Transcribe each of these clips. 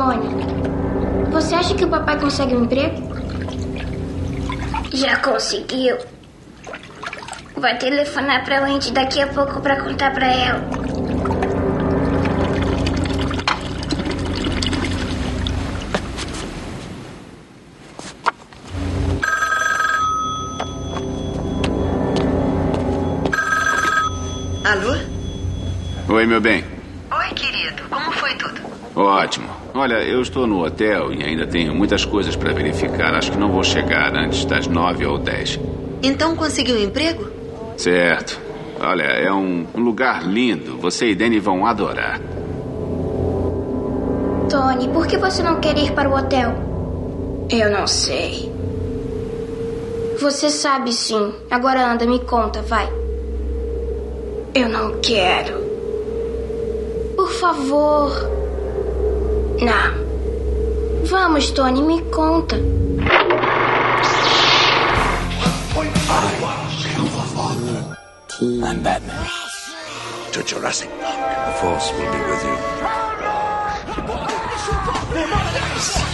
Tony, você acha que o papai consegue um emprego? Já conseguiu. Vai telefonar pra Wendy daqui a pouco pra contar pra ela. Alô? Oi, meu bem. Oi, querido. Como foi tudo? Ótimo. Olha, eu estou no hotel e ainda tenho muitas coisas para verificar. Acho que não vou chegar antes das nove ou dez. Então conseguiu um emprego? Certo. Olha, é um lugar lindo. Você e Danny vão adorar. Tony, por que você não quer ir para o hotel? Eu não sei. Você sabe sim. Agora anda, me conta, vai. Eu não quero. Por favor. Não. Vamos, Tony, me conta. I'm Batman. To Jurassic Park. The Force will be with you.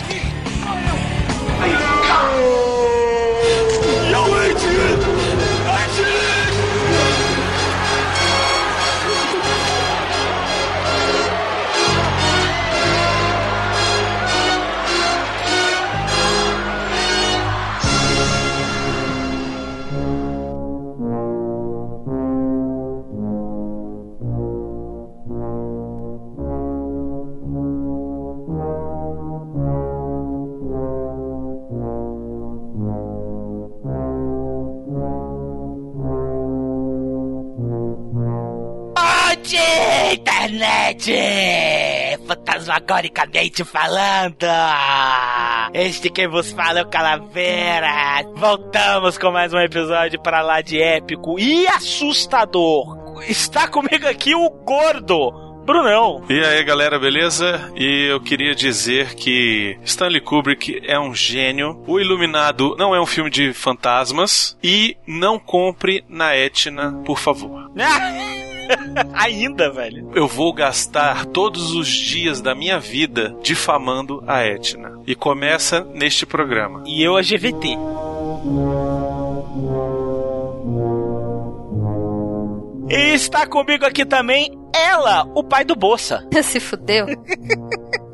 Onde, internet! Fantasmagoricamente falando! Este quem vos fala é o Calavera! Voltamos com mais um episódio para lá de épico e assustador! Está comigo aqui o Gordo! Brunão. E aí, galera, beleza? E eu queria dizer que Stanley Kubrick é um gênio. O Iluminado não é um filme de fantasmas. E não compre na Etna, por favor. Ainda, velho. Eu vou gastar todos os dias da minha vida difamando a Etna. E começa neste programa. E eu a GVT. E está comigo aqui também ela, o pai do Bolsa. Se fudeu.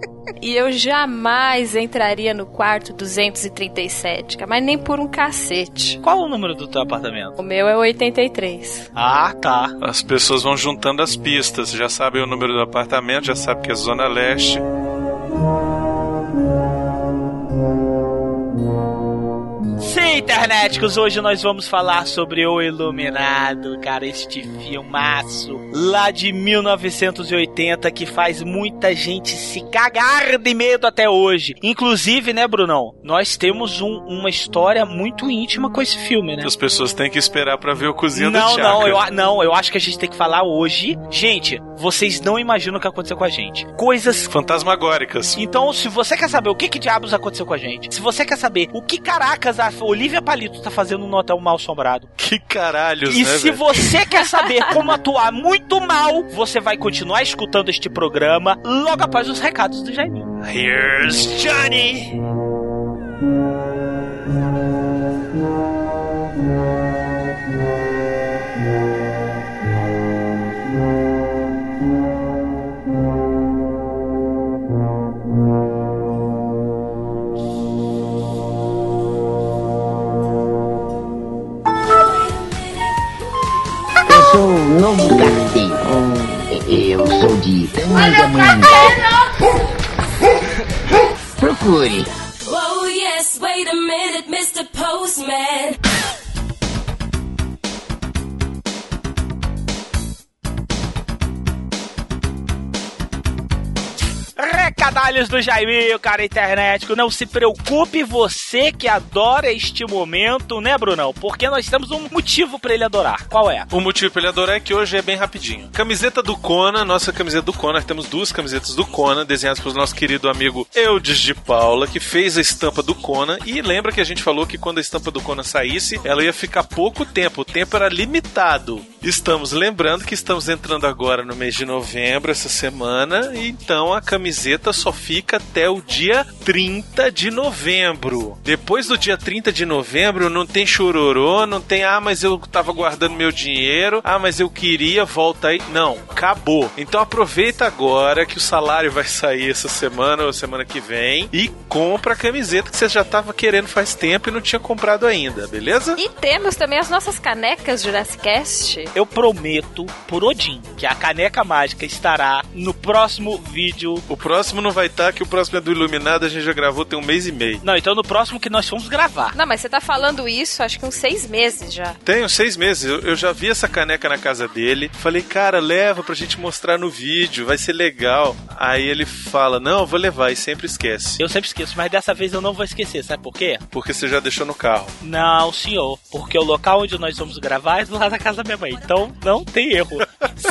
E eu jamais entraria no quarto 237, mas nem por um cacete. Qual o número do teu apartamento? O meu é 83. Ah, tá. As pessoas vão juntando as pistas. Já sabem o número do apartamento, já sabem que é Zona Leste. Sim, internéticos, hoje nós vamos falar sobre O Iluminado, cara, este filmaço lá de 1980 que faz muita gente se cagar de medo até hoje. Inclusive, né, Brunão, nós temos um- uma história muito íntima com esse filme, né? As pessoas têm que esperar pra ver o cozinha do Não, Tchaka. não, eu, não, eu acho que a gente tem que falar hoje. Gente, vocês não imaginam o que aconteceu com a gente. Coisas Fantasmagóricas. então, se você quer saber o que, que diabos aconteceu com a gente, se você quer saber o que caracas a Olivia Palito tá fazendo no Hotel Mal Assombrado, Que caralhos, e né, se velho? você quer saber como atuar muito mal, você vai continuar escutando este programa logo após os recados do Jaiminho. Here's Johnny! Jaiminho, cara internético. Não se preocupe, você que adora este momento, né, Brunão? Porque nós temos um motivo pra ele adorar. Qual é? O motivo pra ele adorar é que hoje é bem rapidinho. Camiseta do Conan, nossa camiseta do Conan. Temos duas camisetas do Conan, desenhadas pelo nosso querido amigo Eudes de Paula, que fez a estampa do Conan. E lembra que a gente falou que quando a estampa do Conan saísse, ela ia ficar pouco tempo. O tempo era limitado. Estamos lembrando que estamos entrando agora no mês de novembro, essa semana, então a camiseta só fica até o dia 30 de novembro. Depois do dia 30 de novembro, não tem chororô, não tem, ah, mas eu tava guardando meu dinheiro, ah, mas eu queria, volta aí. Não, acabou. Então aproveita agora que o salário vai sair essa semana ou semana que vem e compra a camiseta que você já tava querendo faz tempo e não tinha comprado ainda, beleza? E temos também as nossas canecas Jurassic Cast. Eu prometo por Odin que a caneca mágica estará no próximo vídeo. O próximo não vai estar, que o próximo é do Iluminado, a gente já gravou tem um mês e meio. Não, então no próximo que nós fomos gravar. Não, mas você tá falando isso acho que uns seis meses já. Tenho seis meses. Eu, eu já vi essa caneca na casa dele. Falei, cara, leva pra gente mostrar no vídeo, vai ser legal. Aí ele fala, não, eu vou levar e sempre esquece. Eu sempre esqueço, mas dessa vez eu não vou esquecer, sabe por quê? Porque você já deixou no carro. Não, senhor. Porque o local onde nós vamos gravar é do lado da casa da minha mãe. Então não tem erro.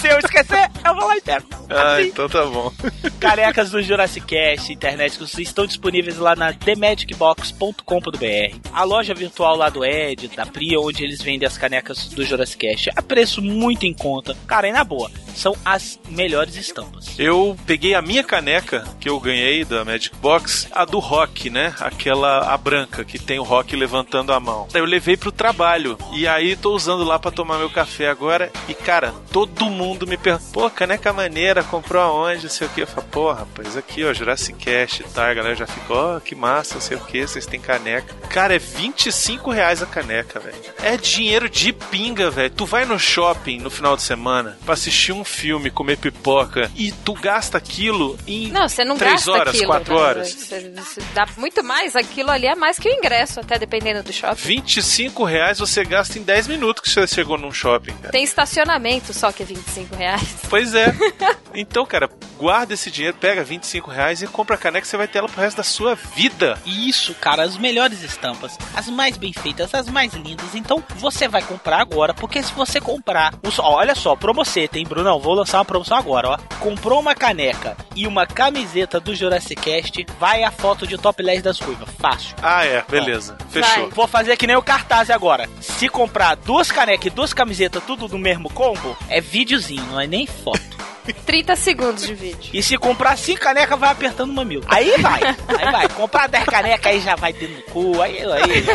Se eu esquecer, eu vou lá e pego. Ah, Assim. então tá bom. Carecas do Jurassic Cast, internet, estão disponíveis lá na themagicbox.com.br. A loja virtual lá do Ed, da Pri, onde eles vendem as canecas do Jurassic Cast. A preço muito em conta. Cara, e na boa, são as melhores estampas. Eu peguei a minha caneca que eu ganhei da Magic Box, a do Rock, né? Aquela a branca que tem o Rock levantando a mão. Eu levei pro trabalho e aí tô usando lá pra tomar meu café agora e cara, todo mundo me pergunta: "Pô, caneca maneira, comprou aonde?" Não sei o que. Eu falo: "Pô, rapaz, aqui, ó, Jurassic Cast, tá?" A galera já ficou: "Ó, que massa, não sei o que, vocês têm caneca". Cara, é 25 reais a caneca, velho. É dinheiro de pinga, velho. Tu vai no shopping no final de semana pra assistir um filme, comer pipoca e tu gasta aquilo em Não, você não 3 gasta horas, aquilo, 4 né? horas. Você, você dá muito mais, aquilo ali é mais que o ingresso, até dependendo do shopping. 25 reais você gasta em 10 minutos que você chegou num shopping, cara. Tem estacionamento só que é 25 reais. Pois é. Então, cara, guarda esse dinheiro, pega 25 reais e compra a caneca, você vai ter ela pro resto da sua vida. Isso, cara, as melhores estampas, as mais bem feitas, as mais lindas. Então você vai comprar agora, porque se você comprar, olha só, promoceta, hein, Brunão? Vou lançar uma promoção agora, ó. Comprou uma caneca e uma camiseta do Jurassic Cast, vai a foto de top 10 das ruivas. Fácil. Ah, é, beleza. Fechou. Vou fazer que nem o cartaz agora. Se comprar duas canecas e duas camisetas, tudo do mesmo combo, é videozinho, não é nem foto. 30 segundos de vídeo. E se comprar cinco canecas, vai apertando uma mil. Aí vai, aí vai. Comprar 10 canecas, aí já vai dentro do cu, aí, aí,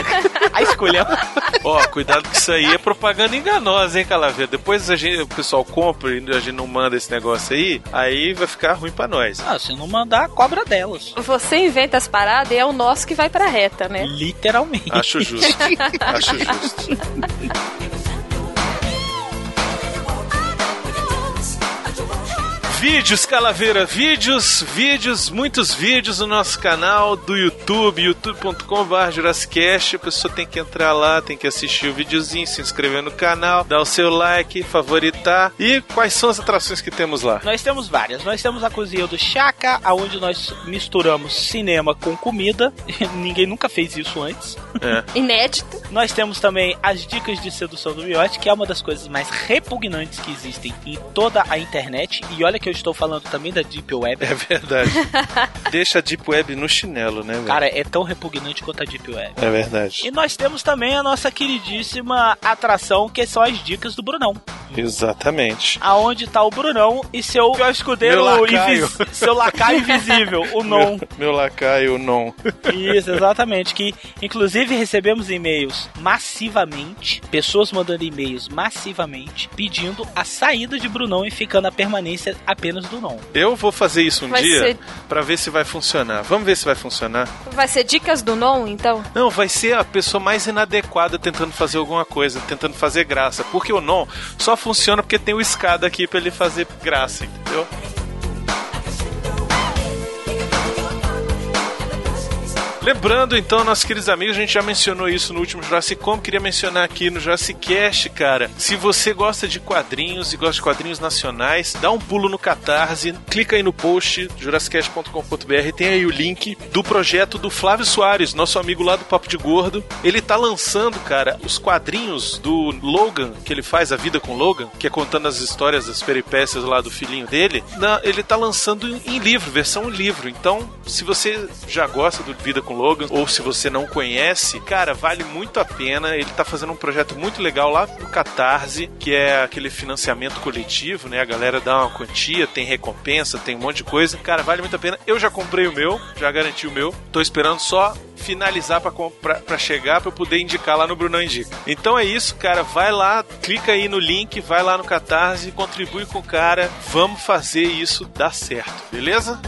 aí escolheu. Ó, cuidado que isso aí é propaganda enganosa, hein, Calaveira? Depois a gente, o pessoal compra e a gente não manda esse negócio aí, aí vai ficar ruim pra nós. Ah, se não mandar, cobra delas. Você inventa as paradas e é o nosso que vai pra reta, né? Literalmente. Acho justo. Acho justo. Vídeos, Calaveira, vídeos, vídeos, muitos vídeos no nosso canal do YouTube, youtube.com.br Jurassicast. A pessoa tem que entrar lá, tem que assistir o videozinho, se inscrever no canal, dar o seu like, favoritar. E quais são as atrações que temos lá? Nós temos várias. Nós temos a cozinha do Chaka, aonde nós misturamos cinema com comida. Ninguém nunca fez isso antes. É. Inédito. Nós temos também as dicas de sedução do Miote, que é uma das coisas mais repugnantes que existem em toda a internet. E olha que eu estou falando também da Deep Web. É verdade. Deixa a Deep Web no chinelo, né, velho? Cara, é tão repugnante quanto a Deep Web. É verdade. E nós temos também a nossa queridíssima atração, que são as dicas do Brunão. Exatamente. Aonde tá o Brunão e seu, escudeiro lacaio. seu lacaio invisível, o Non. Meu, meu lacaio, não. Isso, exatamente. Que inclusive recebemos e-mails massivamente, pessoas mandando e-mails massivamente, pedindo a saída de Brunão e ficando a permanência apenas do Non. Eu vou fazer isso um Vai dia ser- pra ver se vai funcionar. Vamos ver se vai funcionar. Vai ser dicas do Non, então? Não, vai ser a pessoa mais inadequada tentando fazer alguma coisa, tentando fazer graça. Porque o não só funciona porque tem o escada aqui pra ele fazer graça, entendeu? Lembrando, então, nossos queridos amigos, a gente já mencionou isso no último Jurassic Com, queria mencionar aqui no Jurassic Cast, cara. Se você gosta de quadrinhos e gosta de quadrinhos nacionais, dá um pulo no Catarse, clica aí no post, jurassicast.com.br, tem aí o link do projeto do Flávio Soares, nosso amigo lá do Papo de Gordo. Ele tá lançando, cara, os quadrinhos do Logan, que ele faz A Vida com Logan, que é contando as histórias das peripécias lá do filhinho dele. Na- ele tá lançando em, livro, versão livro. Então, se você já gosta do Vida com Logan, ou se você não conhece, cara, vale muito a pena. Ele tá fazendo um projeto muito legal lá no Catarse, que é aquele financiamento coletivo, né? A galera dá uma quantia, tem recompensa, tem um monte de coisa. Cara, vale muito a pena. Eu já comprei o meu, já garanti o meu. Tô esperando só finalizar pra chegar pra eu poder indicar lá no Brunão Indica. Então é isso, cara. Vai lá, clica aí no link, vai lá no Catarse, contribui com o cara. Vamos fazer isso dar certo, beleza?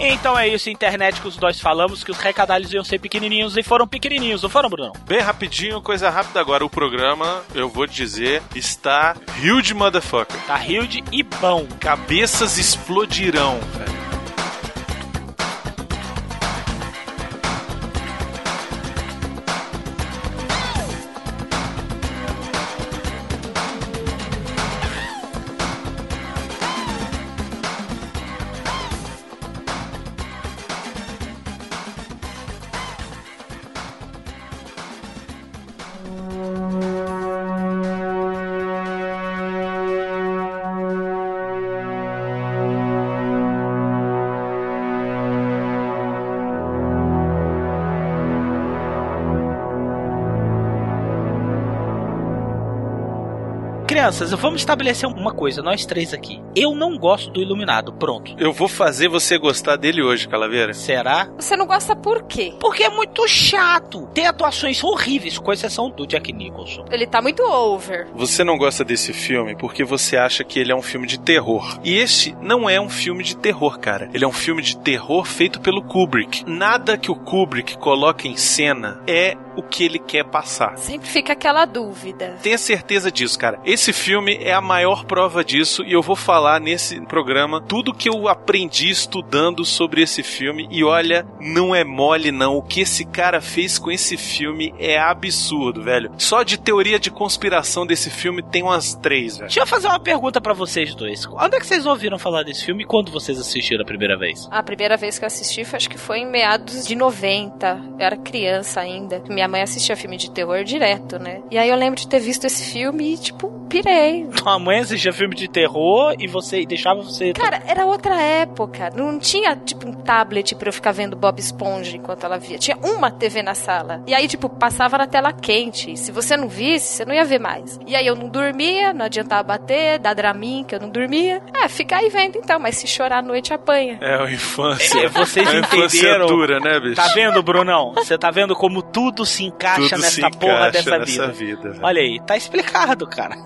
Então é isso, internet que os dois falamos que os recadalhos iam ser pequenininhos e foram pequenininhos, não foram, Bruno? Bem rapidinho, coisa rápida agora. O programa, eu vou dizer, está huge motherfucker. Tá huge e bom. Cabeças explodirão, velho. Crianças, vamos estabelecer uma coisa, nós três aqui. Eu não gosto do Iluminado, pronto. Eu vou fazer você gostar dele hoje, Calaveira. Será? Você não gosta por quê? Porque é muito chato. Tem atuações horríveis, com exceção do Jack Nicholson. Ele tá muito over. Você não gosta desse filme porque você acha que ele é um filme de terror. E este não é um filme de terror, cara. Ele é um filme de terror feito pelo Kubrick. Nada que o Kubrick coloca em cena é o que ele quer passar. Sempre fica aquela dúvida. Tenha certeza disso, cara. Esse filme é a maior prova disso e eu vou falar nesse programa tudo que eu aprendi estudando sobre esse filme e olha, não é mole não. O que esse cara fez com esse filme é absurdo, velho. Só de teoria de conspiração desse filme tem umas três, velho. Deixa eu fazer uma pergunta pra vocês dois. Onde é que vocês ouviram falar desse filme e quando vocês assistiram a primeira vez? A primeira vez que eu assisti, foi- acho que foi em meados de 90. Eu era criança ainda. Minha mãe assistia filme de terror direto, né? E aí eu lembro de ter visto esse filme e, tipo, pirei. Tua mãe assistia filme de terror e você e deixava você. Cara, era outra época. Não tinha, tipo, um tablet pra eu ficar vendo Bob Esponja enquanto ela via. Tinha uma TV na sala. E aí, tipo, passava na tela quente. E se você não visse, você não ia ver mais. E aí eu não dormia, não adiantava bater, dar Dramin, que eu não dormia. É, fica aí vendo então, mas se chorar à noite apanha. É a infância. É, vocês é a infância entenderam? dura, né, bicho? Tá vendo, Brunão? Você tá vendo como tudo se encaixa Tudo nessa se porra encaixa dessa vida. vida. Olha aí, tá explicado, cara.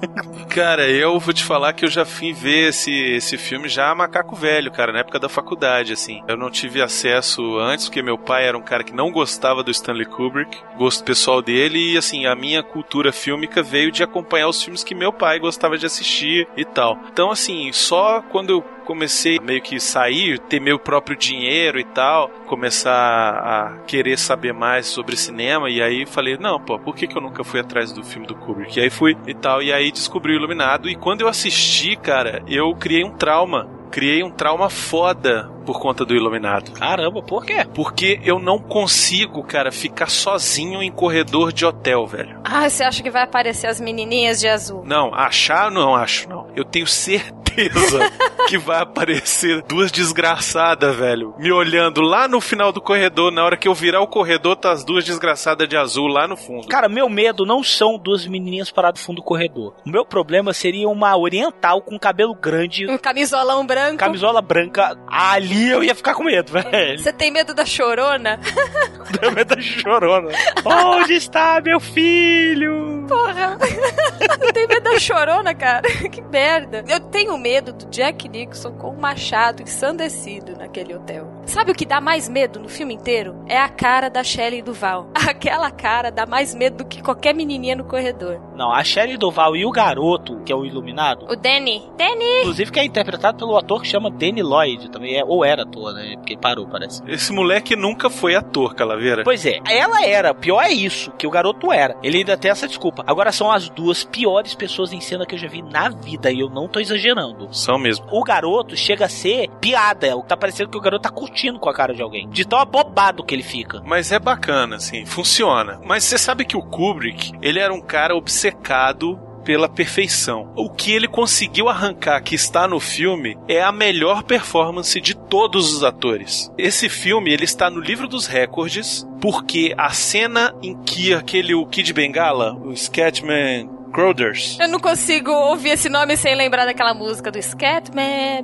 Cara, eu vou te falar que eu já fui ver esse, esse filme já macaco velho, cara, na época da faculdade, assim. Eu não tive acesso antes, porque meu pai era um cara que não gostava do Stanley Kubrick, gosto pessoal dele, e assim, a minha cultura fílmica veio de acompanhar os filmes que meu pai gostava de assistir e tal. Então, assim, só quando eu comecei a meio que sair, ter meu próprio dinheiro e tal, começar a querer saber mais sobre cinema, e aí falei, não, pô, por que, que eu nunca fui atrás do filme do Kubrick? E aí fui e tal, e aí descobri o Iluminado, e quando eu assisti, cara, eu criei um trauma. Criei um trauma foda por conta do Iluminado. Caramba, por quê? Porque eu não consigo, cara, ficar sozinho em corredor de hotel, velho. Ah, você acha que vai aparecer as menininhas de azul? Não, achar não acho, não. Eu tenho certeza que vai aparecer duas desgraçadas, velho, me olhando lá no final do corredor. Na hora que eu virar o corredor, tá as duas desgraçadas de azul lá no fundo. Cara, meu medo não são duas menininhas paradas no fundo do corredor. O meu problema seria uma oriental com cabelo grande, Um camisolão branco. Camisola branca. Ali eu ia ficar com medo, velho. Você tem medo da chorona? Deu medo da chorona. Onde está meu filho? Porra! tem medo da chorona, cara? que merda. Eu tenho medo do Jack Nixon com um machado ensandecido naquele hotel. Sabe o que dá mais medo no filme inteiro? É a cara da Shelley Duval. Aquela cara dá mais medo do que qualquer menininha no corredor. Não, a Shelley Duval e o garoto, que é o iluminado, O Danny. Danny! inclusive que é interpretado pelo ator que chama Danny Lloyd, também é, ou era ator, né? Porque parou, parece. Esse moleque nunca foi ator, Calaveira. Pois é, ela era, pior é isso, que o garoto era. Ele ainda tem essa desculpa. Agora são as duas piores pessoas em cena que eu já vi na vida, e eu não tô exagerando. São mesmo. O garoto chega a ser piada, tá parecendo que o garoto tá curtindo com a cara de alguém. De tão abobado que ele fica. Mas é bacana, assim, funciona. Mas você sabe que o Kubrick, ele era um cara obcecado pela perfeição. O que ele conseguiu arrancar que está no filme é a melhor performance de todos os atores. Esse filme ele está no livro dos recordes porque a cena em que aquele o Kid Bengala, o Sketchman Crowders. Eu não consigo ouvir esse nome sem lembrar daquela música do Scatman.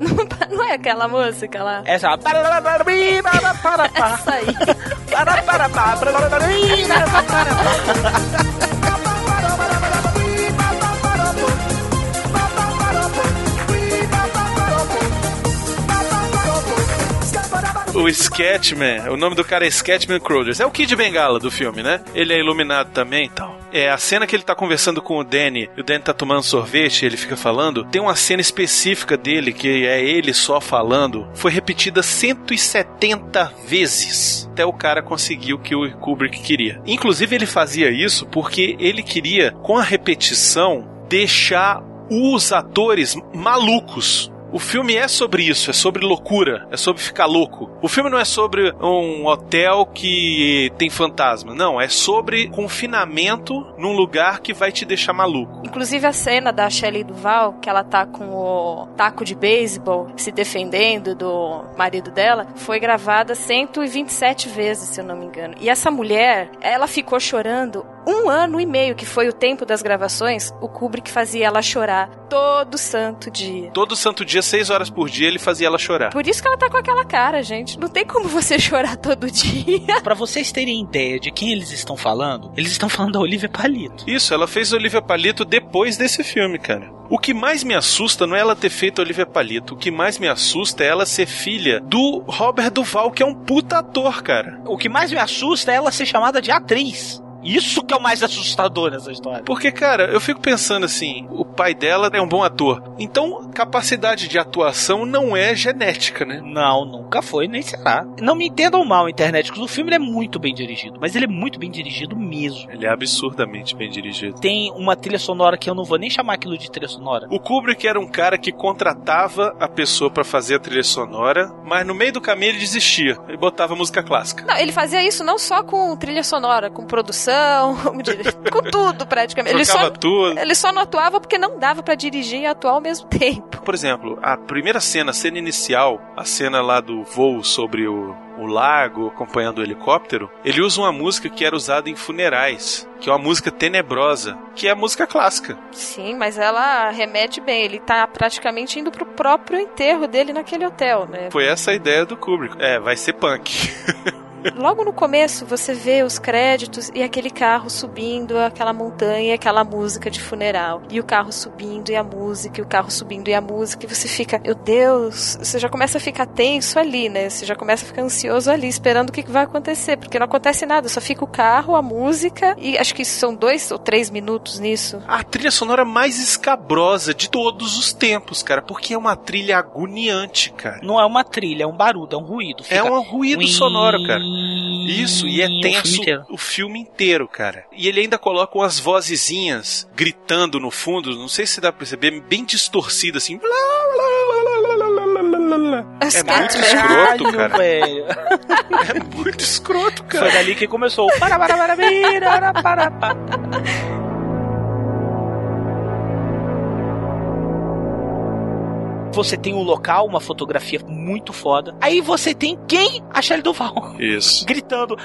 Não, não é aquela música lá? Essa. Essa aí. O Sketchman, o nome do cara é Sketchman Crowders. É o Kid Bengala do filme, né? Ele é iluminado também e tal. É, a cena que ele tá conversando com o Danny, e o Danny tá tomando sorvete, ele fica falando, tem uma cena específica dele, que é ele só falando, foi repetida 170 vezes, até o cara conseguir o que o Kubrick queria. Inclusive ele fazia isso porque ele queria, com a repetição, deixar os atores malucos. O filme é sobre isso, é sobre loucura, é sobre ficar louco. O filme não é sobre um hotel que tem fantasma, não, é sobre confinamento num lugar que vai te deixar maluco. Inclusive a cena da Shelley Duval, que ela tá com o taco de beisebol se defendendo do marido dela, foi gravada 127 vezes, se eu não me engano. E essa mulher, ela ficou chorando um ano e meio, que foi o tempo das gravações, o Kubrick fazia ela chorar todo santo dia. Todo santo dia, seis horas por dia, ele fazia ela chorar. Por isso que ela tá com aquela cara, gente. Não tem como você chorar todo dia. Pra vocês terem ideia de quem eles estão falando, eles estão falando da Olivia Palito. Isso, ela fez Olivia Palito depois desse filme, cara. O que mais me assusta não é ela ter feito Olivia Palito. O que mais me assusta é ela ser filha do Robert Duval, que é um puta ator, cara. O que mais me assusta é ela ser chamada de atriz. Isso que é o mais assustador nessa história. Porque, cara, eu fico pensando assim: o pai dela é um bom ator. Então, capacidade de atuação não é genética, né? Não, nunca foi, nem será. Não me entendam mal, internet, que o filme ele é muito bem dirigido, mas ele é muito bem dirigido mesmo. Ele é absurdamente bem dirigido. Tem uma trilha sonora que eu não vou nem chamar aquilo de trilha sonora. O Kubrick era um cara que contratava a pessoa pra fazer a trilha sonora, mas no meio do caminho ele desistia e botava música clássica. Não, ele fazia isso não só com trilha sonora, com produção, com tudo praticamente. Ele só, tudo. ele só não atuava porque não dava pra dirigir e atuar ao mesmo tempo. Por exemplo, a primeira cena, a cena inicial, a cena lá do voo sobre o, o lago, acompanhando o helicóptero, ele usa uma música que era usada em funerais, que é uma música tenebrosa, que é a música clássica. Sim, mas ela remete bem. Ele tá praticamente indo pro próprio enterro dele naquele hotel, né? Foi essa a ideia do Kubrick. É, vai ser punk. Logo no começo você vê os créditos e aquele carro subindo aquela montanha aquela música de funeral. E o carro subindo e a música, e o carro subindo e a música. E você fica, meu Deus, você já começa a ficar tenso ali, né? Você já começa a ficar ansioso ali, esperando o que que vai acontecer. Porque não acontece nada, só fica o carro, a música. E acho que são dois ou três minutos nisso. a trilha sonora mais escabrosa de todos os tempos, cara, porque é uma trilha agoniante, cara. Não é uma trilha, é um barulho, é um ruído. É Fica- um ruído Ui, sonoro, cara. Isso, e é o tenso filme inteiro. o filme inteiro, cara. E ele ainda coloca umas vozezinhas gritando no fundo, não sei se dá pra perceber, bem distorcida assim. É muito escroto, Caralho, cara. velho. É muito escroto, Foi cara. dali que começou. o Para, para, para, para, para, para. Você tem um local, uma fotografia muito foda. Aí você tem quem? A Shelley Duval. Isso. Gritando.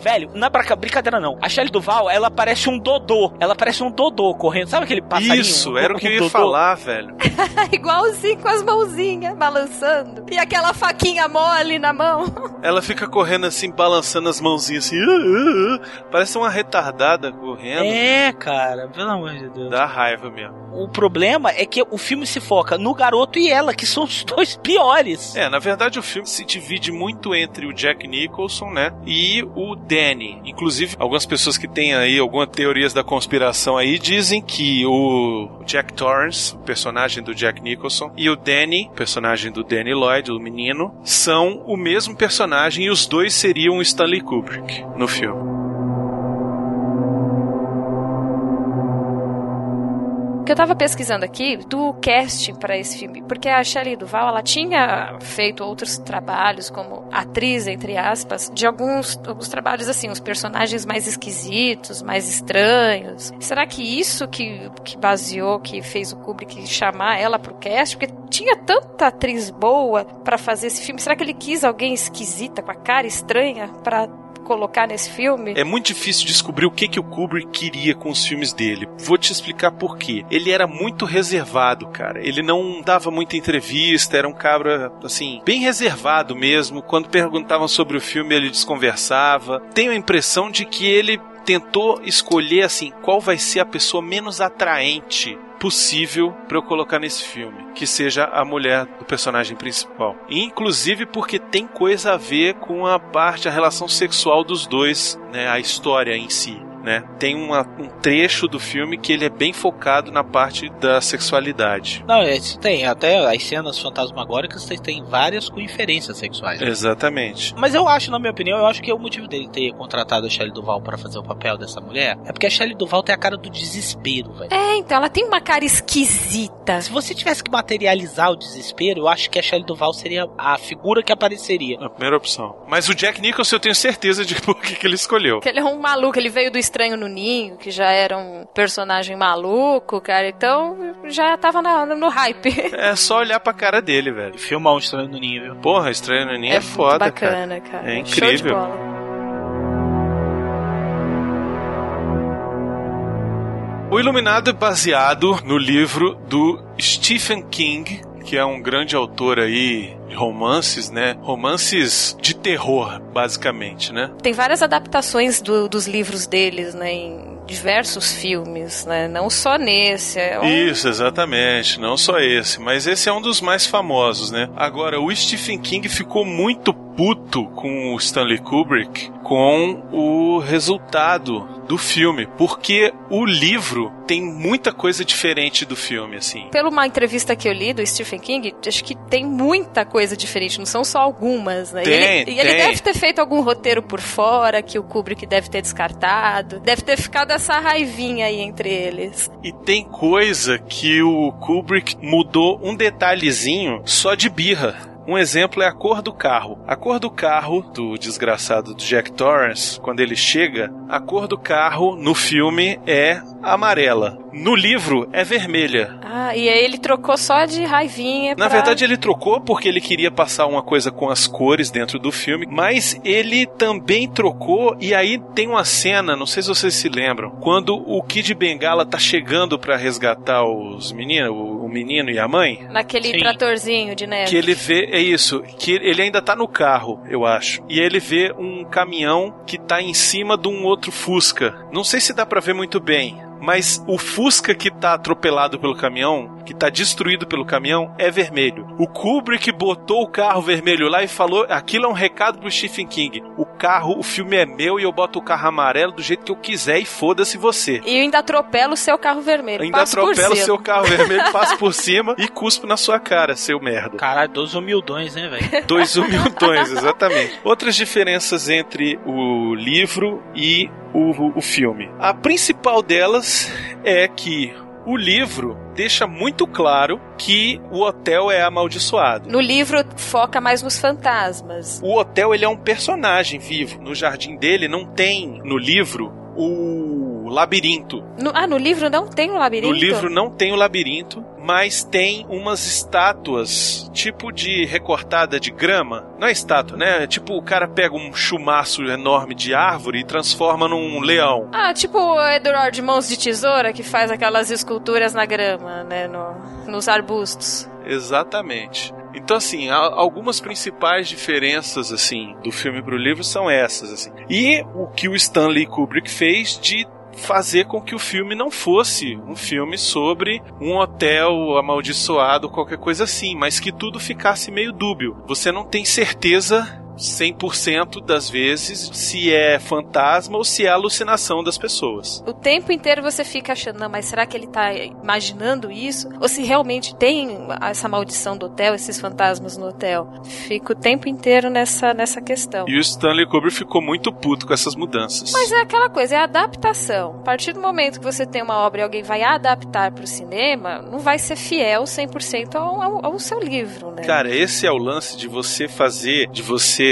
Velho, não é pra brincadeira não. A Shelley Duval, ela parece um dodô. Ela parece um dodô correndo. Sabe aquele passarinho? Isso, era o que eu ia dodô? falar, velho. Igualzinho com as mãozinhas balançando. E aquela faquinha mole na mão. Ela fica correndo assim, balançando as mãozinhas assim. "Ah, ah, ah". Parece uma retardada correndo. É, cara, pelo amor de Deus. Dá raiva mesmo. O problema é que o filme se foca no garoto e ela, que são os dois piores. É, na verdade o filme se divide muito entre o Jack Nicholson, né, e o Danny. Inclusive, algumas pessoas que têm aí algumas teorias da conspiração aí dizem que o Jack Torrance, personagem do Jack Nicholson, e o Danny, personagem do Danny Lloyd, o menino, são o mesmo personagem e os dois seriam Stanley Kubrick no filme. Porque eu tava pesquisando aqui do casting para esse filme, porque a Shelley Duval, ela tinha feito outros trabalhos como atriz, entre aspas, de alguns, alguns trabalhos assim, os personagens mais esquisitos, mais estranhos. Será que isso que, que baseou, que fez o Kubrick chamar ela pro cast? Porque tinha tanta atriz boa para fazer esse filme. Será que ele quis alguém esquisita, com a cara estranha, para colocar nesse filme? É muito difícil descobrir o que, que o Kubrick queria com os filmes dele. Vou te explicar por quê. Ele era muito reservado, cara. Ele não dava muita entrevista, era um cabra, assim, bem reservado mesmo. Quando perguntavam sobre o filme, ele desconversava. Tenho a impressão de que ele tentou escolher, assim, qual vai ser a pessoa menos atraente possível para eu colocar nesse filme, que seja a mulher do personagem principal. Inclusive porque tem coisa a ver com a parte, a relação sexual dos dois, né, a história em si né? Tem uma, um trecho do filme que ele é bem focado na parte da sexualidade. Não, isso tem. Até as cenas fantasmagóricas tem várias com inferências sexuais. Né? Exatamente. Mas eu acho, na minha opinião, eu acho que o motivo dele ter contratado a Shelley Duval para fazer o papel dessa mulher é porque a Shelley Duval tem a cara do desespero, velho. É, então, ela tem uma cara esquisita. Se você tivesse que materializar o desespero, eu acho que a Shelley Duval seria a figura que apareceria. A primeira opção. Mas o Jack Nicholson eu tenho certeza de por que, que ele escolheu. Que ele é um maluco, ele veio do Estranho no Ninho, que já era um personagem maluco, cara. Então já tava na, no hype. É só olhar pra cara dele, velho. Filmar um Estranho no Ninho, viu? Porra, Estranho no Ninho é, é foda, bacana, cara. cara. É incrível. Show de bola. O Iluminado é baseado no livro do Stephen King, que é um grande autor aí de romances, né? Romances de terror, basicamente, né? Tem várias adaptações do, dos livros deles, né? Em diversos filmes, né? Não só nesse. É um... Isso, exatamente. Não só esse, mas esse é um dos mais famosos, né? Agora, o Stephen King ficou muito puto com o Stanley Kubrick com o resultado do filme, porque o livro tem muita coisa diferente do filme, assim. Pela uma entrevista que eu li do Stephen King, acho que tem muita coisa diferente, não são só algumas, né? Tem, e ele, tem. E ele deve ter feito algum roteiro por fora que o Kubrick deve ter descartado, deve ter ficado essa raivinha aí entre eles. E tem coisa que o Kubrick mudou um detalhezinho só de birra. Um exemplo é a cor do carro. A cor do carro do desgraçado do Jack Torrance, quando ele chega, a cor do carro no filme é amarela. No livro é vermelha. Ah, e aí ele trocou só de raivinha. Na pra... verdade, ele trocou porque ele queria passar uma coisa com as cores dentro do filme, mas ele também trocou e aí tem uma cena, não sei se vocês se lembram, quando o Kid Bengala tá chegando para resgatar os meninos, o menino e a mãe. Naquele Sim. tratorzinho de neve. Que ele vê, é isso, que ele ainda tá no carro, eu acho. E ele vê um caminhão que tá em cima de um outro Fusca. Não sei se dá para ver muito bem, mas o Fusca que tá atropelado pelo caminhão, que tá destruído pelo caminhão, é vermelho. O Kubrick botou o carro vermelho lá e falou: aquilo é um recado pro Stephen King. O carro, o filme é meu e eu boto o carro amarelo do jeito que eu quiser e foda-se você. E eu ainda atropelo o seu carro vermelho. Eu ainda atropelo o seu carro vermelho, passo por cima e cuspo na sua cara, seu merda. Caralho, dois humildões, né, velho? Dois humildões, exatamente. Outras diferenças entre o livro e o, o filme. A principal delas é que o livro deixa muito claro que o hotel é amaldiçoado. No livro foca mais nos fantasmas. O hotel ele é um personagem vivo. No jardim dele não tem no livro o labirinto. No, ah, no livro não tem o labirinto? No livro não tem o labirinto, mas tem umas estátuas, tipo de recortada de grama. Não é estátua, né? Tipo, o cara pega um chumaço enorme de árvore e transforma num leão. Ah, tipo o Edward Mãos de Tesoura, que faz aquelas esculturas na grama, né? No, nos arbustos. Exatamente. Então, assim, algumas principais diferenças, assim, do filme pro livro são essas, assim. E o que o Stanley Kubrick fez de fazer com que o filme não fosse um filme sobre um hotel amaldiçoado, qualquer coisa assim, mas que tudo ficasse meio dúbio. Você não tem certeza 100% das vezes se é fantasma ou se é alucinação das pessoas. O tempo inteiro você fica achando, não, mas será que ele tá imaginando isso? Ou se realmente tem essa maldição do hotel, esses fantasmas no hotel? Fica o tempo inteiro nessa, nessa questão. E o Stanley Kubrick ficou muito puto com essas mudanças. Mas é aquela coisa, é a adaptação. A partir do momento que você tem uma obra e alguém vai adaptar para o cinema, não vai ser fiel 100% ao, ao, ao seu livro, né? Cara, esse é o lance de você fazer, de você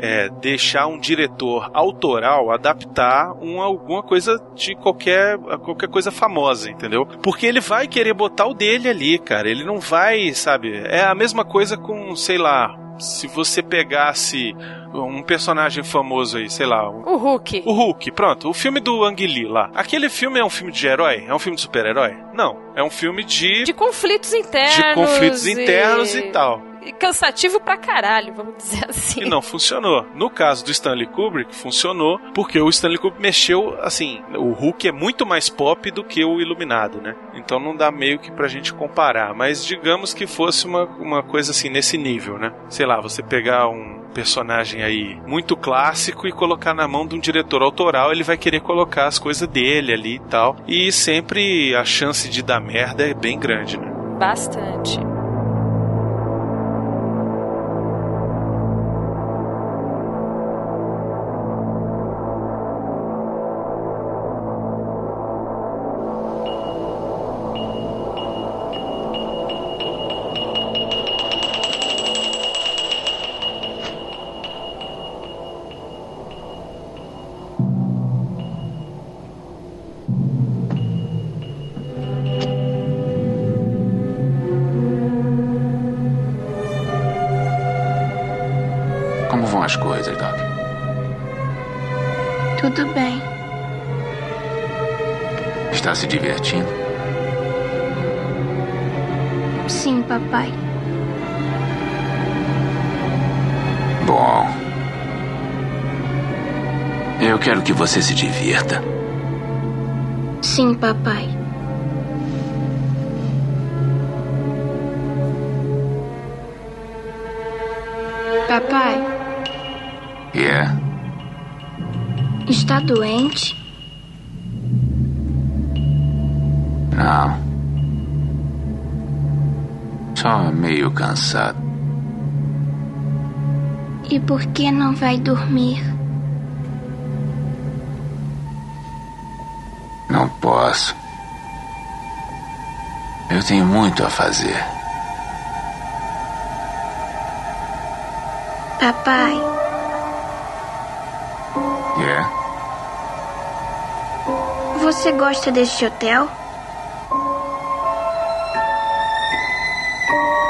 é, deixar um diretor autoral adaptar um, alguma coisa de qualquer, qualquer coisa famosa, entendeu? Porque ele vai querer botar o dele ali, cara. Ele não vai, sabe? É a mesma coisa com, sei lá, se você pegasse um personagem famoso aí, sei lá. O Hulk. O Hulk, pronto. O filme do Ang Lee lá. Aquele filme é um filme de herói? É um filme de super-herói? Não. É um filme de. De conflitos internos. De conflitos internos e, e tal cansativo pra caralho, vamos dizer assim. E não funcionou. No caso do Stanley Kubrick, funcionou porque o Stanley Kubrick mexeu, assim, o Hulk é muito mais pop do que o Iluminado, né? Então não dá meio que pra gente comparar, mas digamos que fosse uma, uma coisa assim, nesse nível, né? Sei lá, você pegar um personagem aí muito clássico e colocar na mão de um diretor autoral, ele vai querer colocar as coisas dele ali e tal. E sempre a chance de dar merda é bem grande, né? Bastante. Você se divirta. Sim, papai. Papai. É? Está doente? Não. Só meio cansado. E por que não vai dormir? Eu tenho muito a fazer. Papai. É? Você gosta deste hotel?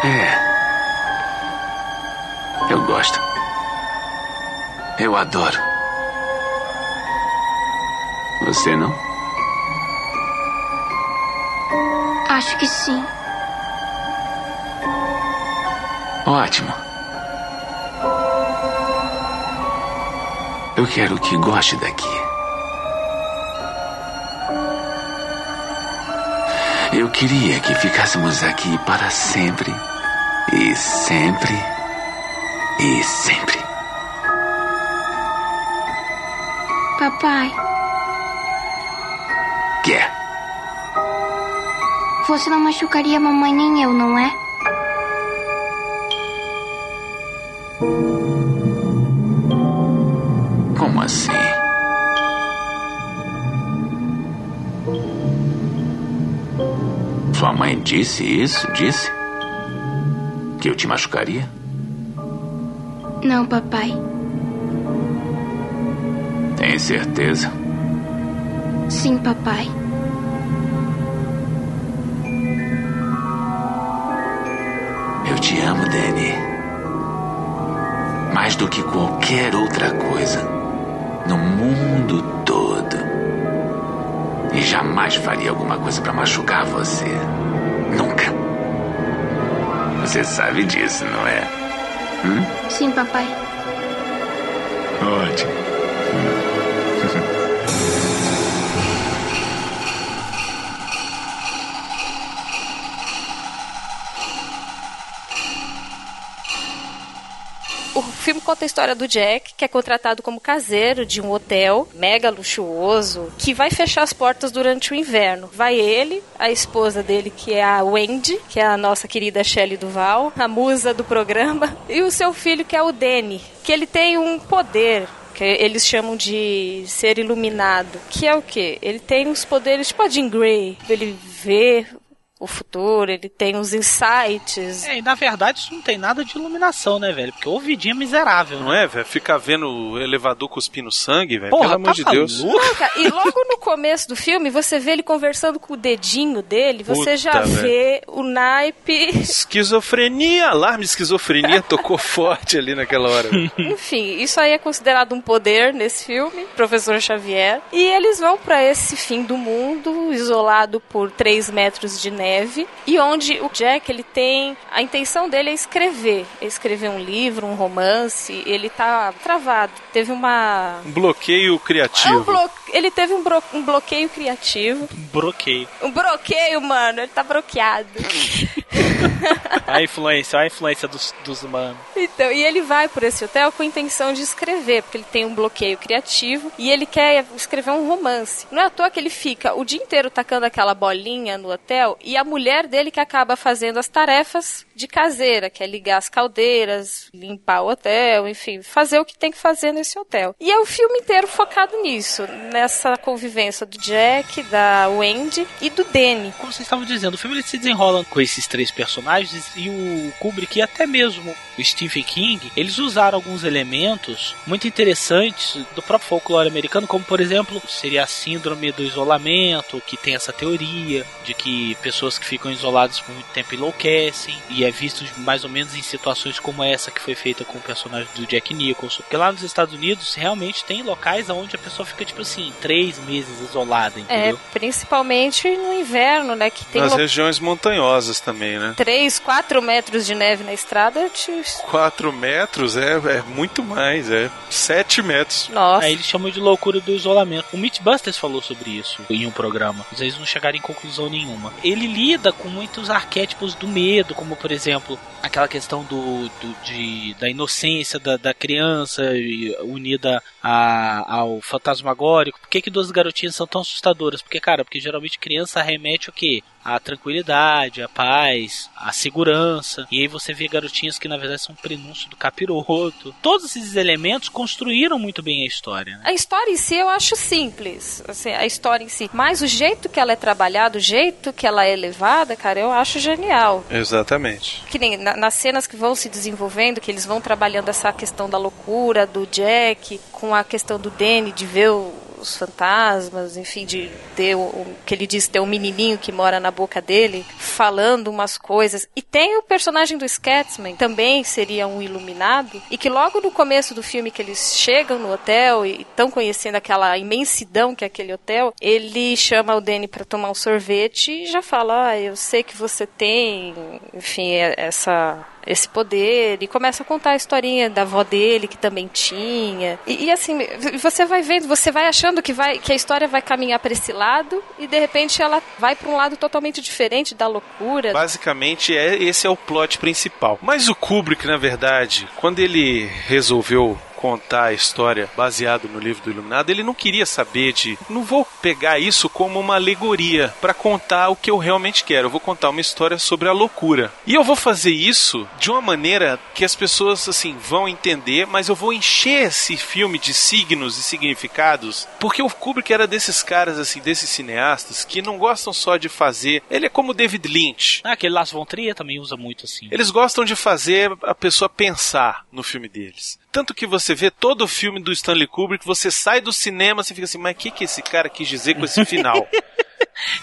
É. Eu gosto. Eu adoro. Você não? Acho que sim. Ótimo. Eu quero que goste daqui. Eu queria que ficássemos aqui para sempre. E sempre. E sempre. Papai. Quer? Você não machucaria a mamãe nem eu, não é? assim. Sua mãe disse isso? Disse? Que eu te machucaria? Não, papai. Tem certeza? Sim, papai. Mais do que qualquer outra coisa no mundo todo. E jamais faria alguma coisa para machucar você. Nunca. Você sabe disso, não é? Hum? Sim, papai. Ótimo. Filme conta a história do Jack, que é contratado como caseiro de um hotel mega luxuoso, que vai fechar as portas durante o inverno. Vai ele, a esposa dele, que é a Wendy, que é a nossa querida Shelley Duval, a musa do programa, e o seu filho, que é o Danny, que ele tem um poder que eles chamam de ser iluminado, que é o quê? Ele tem os poderes tipo a Jean Grey, ele vê o futuro, ele tem os insights. É, e na verdade isso não tem nada de iluminação, né, velho? Porque o vidinho é miserável, Não é, velho? Ficar vendo o elevador cuspindo sangue, velho. Porra, Pelo amor tá de Deus. e logo no começo do filme, você vê ele conversando com o dedinho dele, você Puta, já velho. vê o naipe. Esquizofrenia, alarme de esquizofrenia tocou forte ali naquela hora. Enfim, isso aí é considerado um poder nesse filme, Professor Xavier. E eles vão pra esse fim do mundo, isolado por 3 metros de neve, e onde o Jack, ele tem. A intenção dele é escrever. É escrever um livro, um romance. Ele tá travado. Teve uma. Um bloqueio É um criativo. blo... Ele teve um, bro- um bloqueio criativo. Bloqueio. Um bloqueio, mano. Ele tá bloqueado. A influência, a influência dos, dos humanos. Então, e ele vai por esse hotel com a intenção de escrever, porque ele tem um bloqueio criativo e ele quer escrever um romance. Não é à toa que ele fica o dia inteiro tacando aquela bolinha no hotel e a mulher dele que acaba fazendo as tarefas de caseira, que é ligar as caldeiras, limpar o hotel, enfim, fazer o que tem que fazer nesse hotel. E é o filme inteiro focado nisso, nessa convivência do Jack, da Wendy e do Danny. Como vocês estavam dizendo, o filme ele se desenrola com esses três personagens e o Kubrick e até mesmo o Stephen King, eles usaram alguns elementos muito interessantes do próprio folclore americano, como por exemplo, seria a síndrome do isolamento, que tem essa teoria de que pessoas que ficam isoladas por muito tempo enlouquecem, e é visto mais ou menos em situações como essa que foi feita com o personagem do Jack Nicholson. Porque lá nos Estados Unidos realmente tem locais onde a pessoa fica tipo assim, três meses isolada, É, entendeu? principalmente no inverno, né, que tem Nas lo- regiões montanhosas também, né? 3, 4 metros de neve na estrada, te... 4 metros é, é muito mais, é 7 metros. nossa. Aí eles chamam de loucura do isolamento. O Mythbusters falou sobre isso em um programa, mas eles não chegaram em conclusão nenhuma. Ele lida com muitos arquétipos do medo, como por exemplo, aquela questão do, do- de, da inocência da, da criança unida a- ao fantasmagórico. Por que, que duas garotinhas são tão assustadoras? Porque, cara, porque geralmente criança remete o quê? A tranquilidade, a paz, a segurança. E aí você vê garotinhas que na verdade são prenúncio do capiroto. Todos esses elementos construíram muito bem a história. né? A história em si eu acho simples, assim, a história em si. Mas o jeito que ela é trabalhada, o jeito que ela é levada, cara, eu acho genial. Exatamente. Que nem na- nas cenas que vão se desenvolvendo, que eles vão trabalhando essa questão da loucura do Jack, com a questão do Danny de ver o- os fantasmas, enfim, de ter o, o- que ele diz ter um menininho que mora na boca dele, falando umas coisas. E tem o personagem do Scatsman, também seria um iluminado, e que logo no começo do filme que eles chegam no hotel e estão conhecendo aquela imensidão que é aquele hotel, ele chama o Danny para tomar um sorvete e já fala: ah, eu sei que você tem, enfim, é- essa esse poder e começa a contar a historinha da avó dele que também tinha e, e, assim você vai vendo você vai achando que vai que a história vai caminhar para esse lado e de repente ela vai para um lado totalmente diferente da loucura Basicamente, é, esse é o plot principal. Mas o Kubrick, na verdade, quando ele resolveu contar a história baseado no livro do Iluminado, ele não queria saber de, não vou pegar isso como uma alegoria para contar o que eu realmente quero. Eu vou contar uma história sobre a loucura. E eu vou fazer isso de uma maneira que as pessoas assim vão entender, mas eu vou encher esse filme de signos e significados, porque o Kubrick era desses caras assim, desses cineastas que não gostam só de fazer. Ele é como David Lynch. Ah, aquele Las Von Trier também usa muito assim. Eles gostam de fazer a pessoa pensar no filme deles. Tanto que você vê todo o filme do Stanley Kubrick, você sai do cinema e fica assim, mas o que, que esse cara quis dizer com esse final?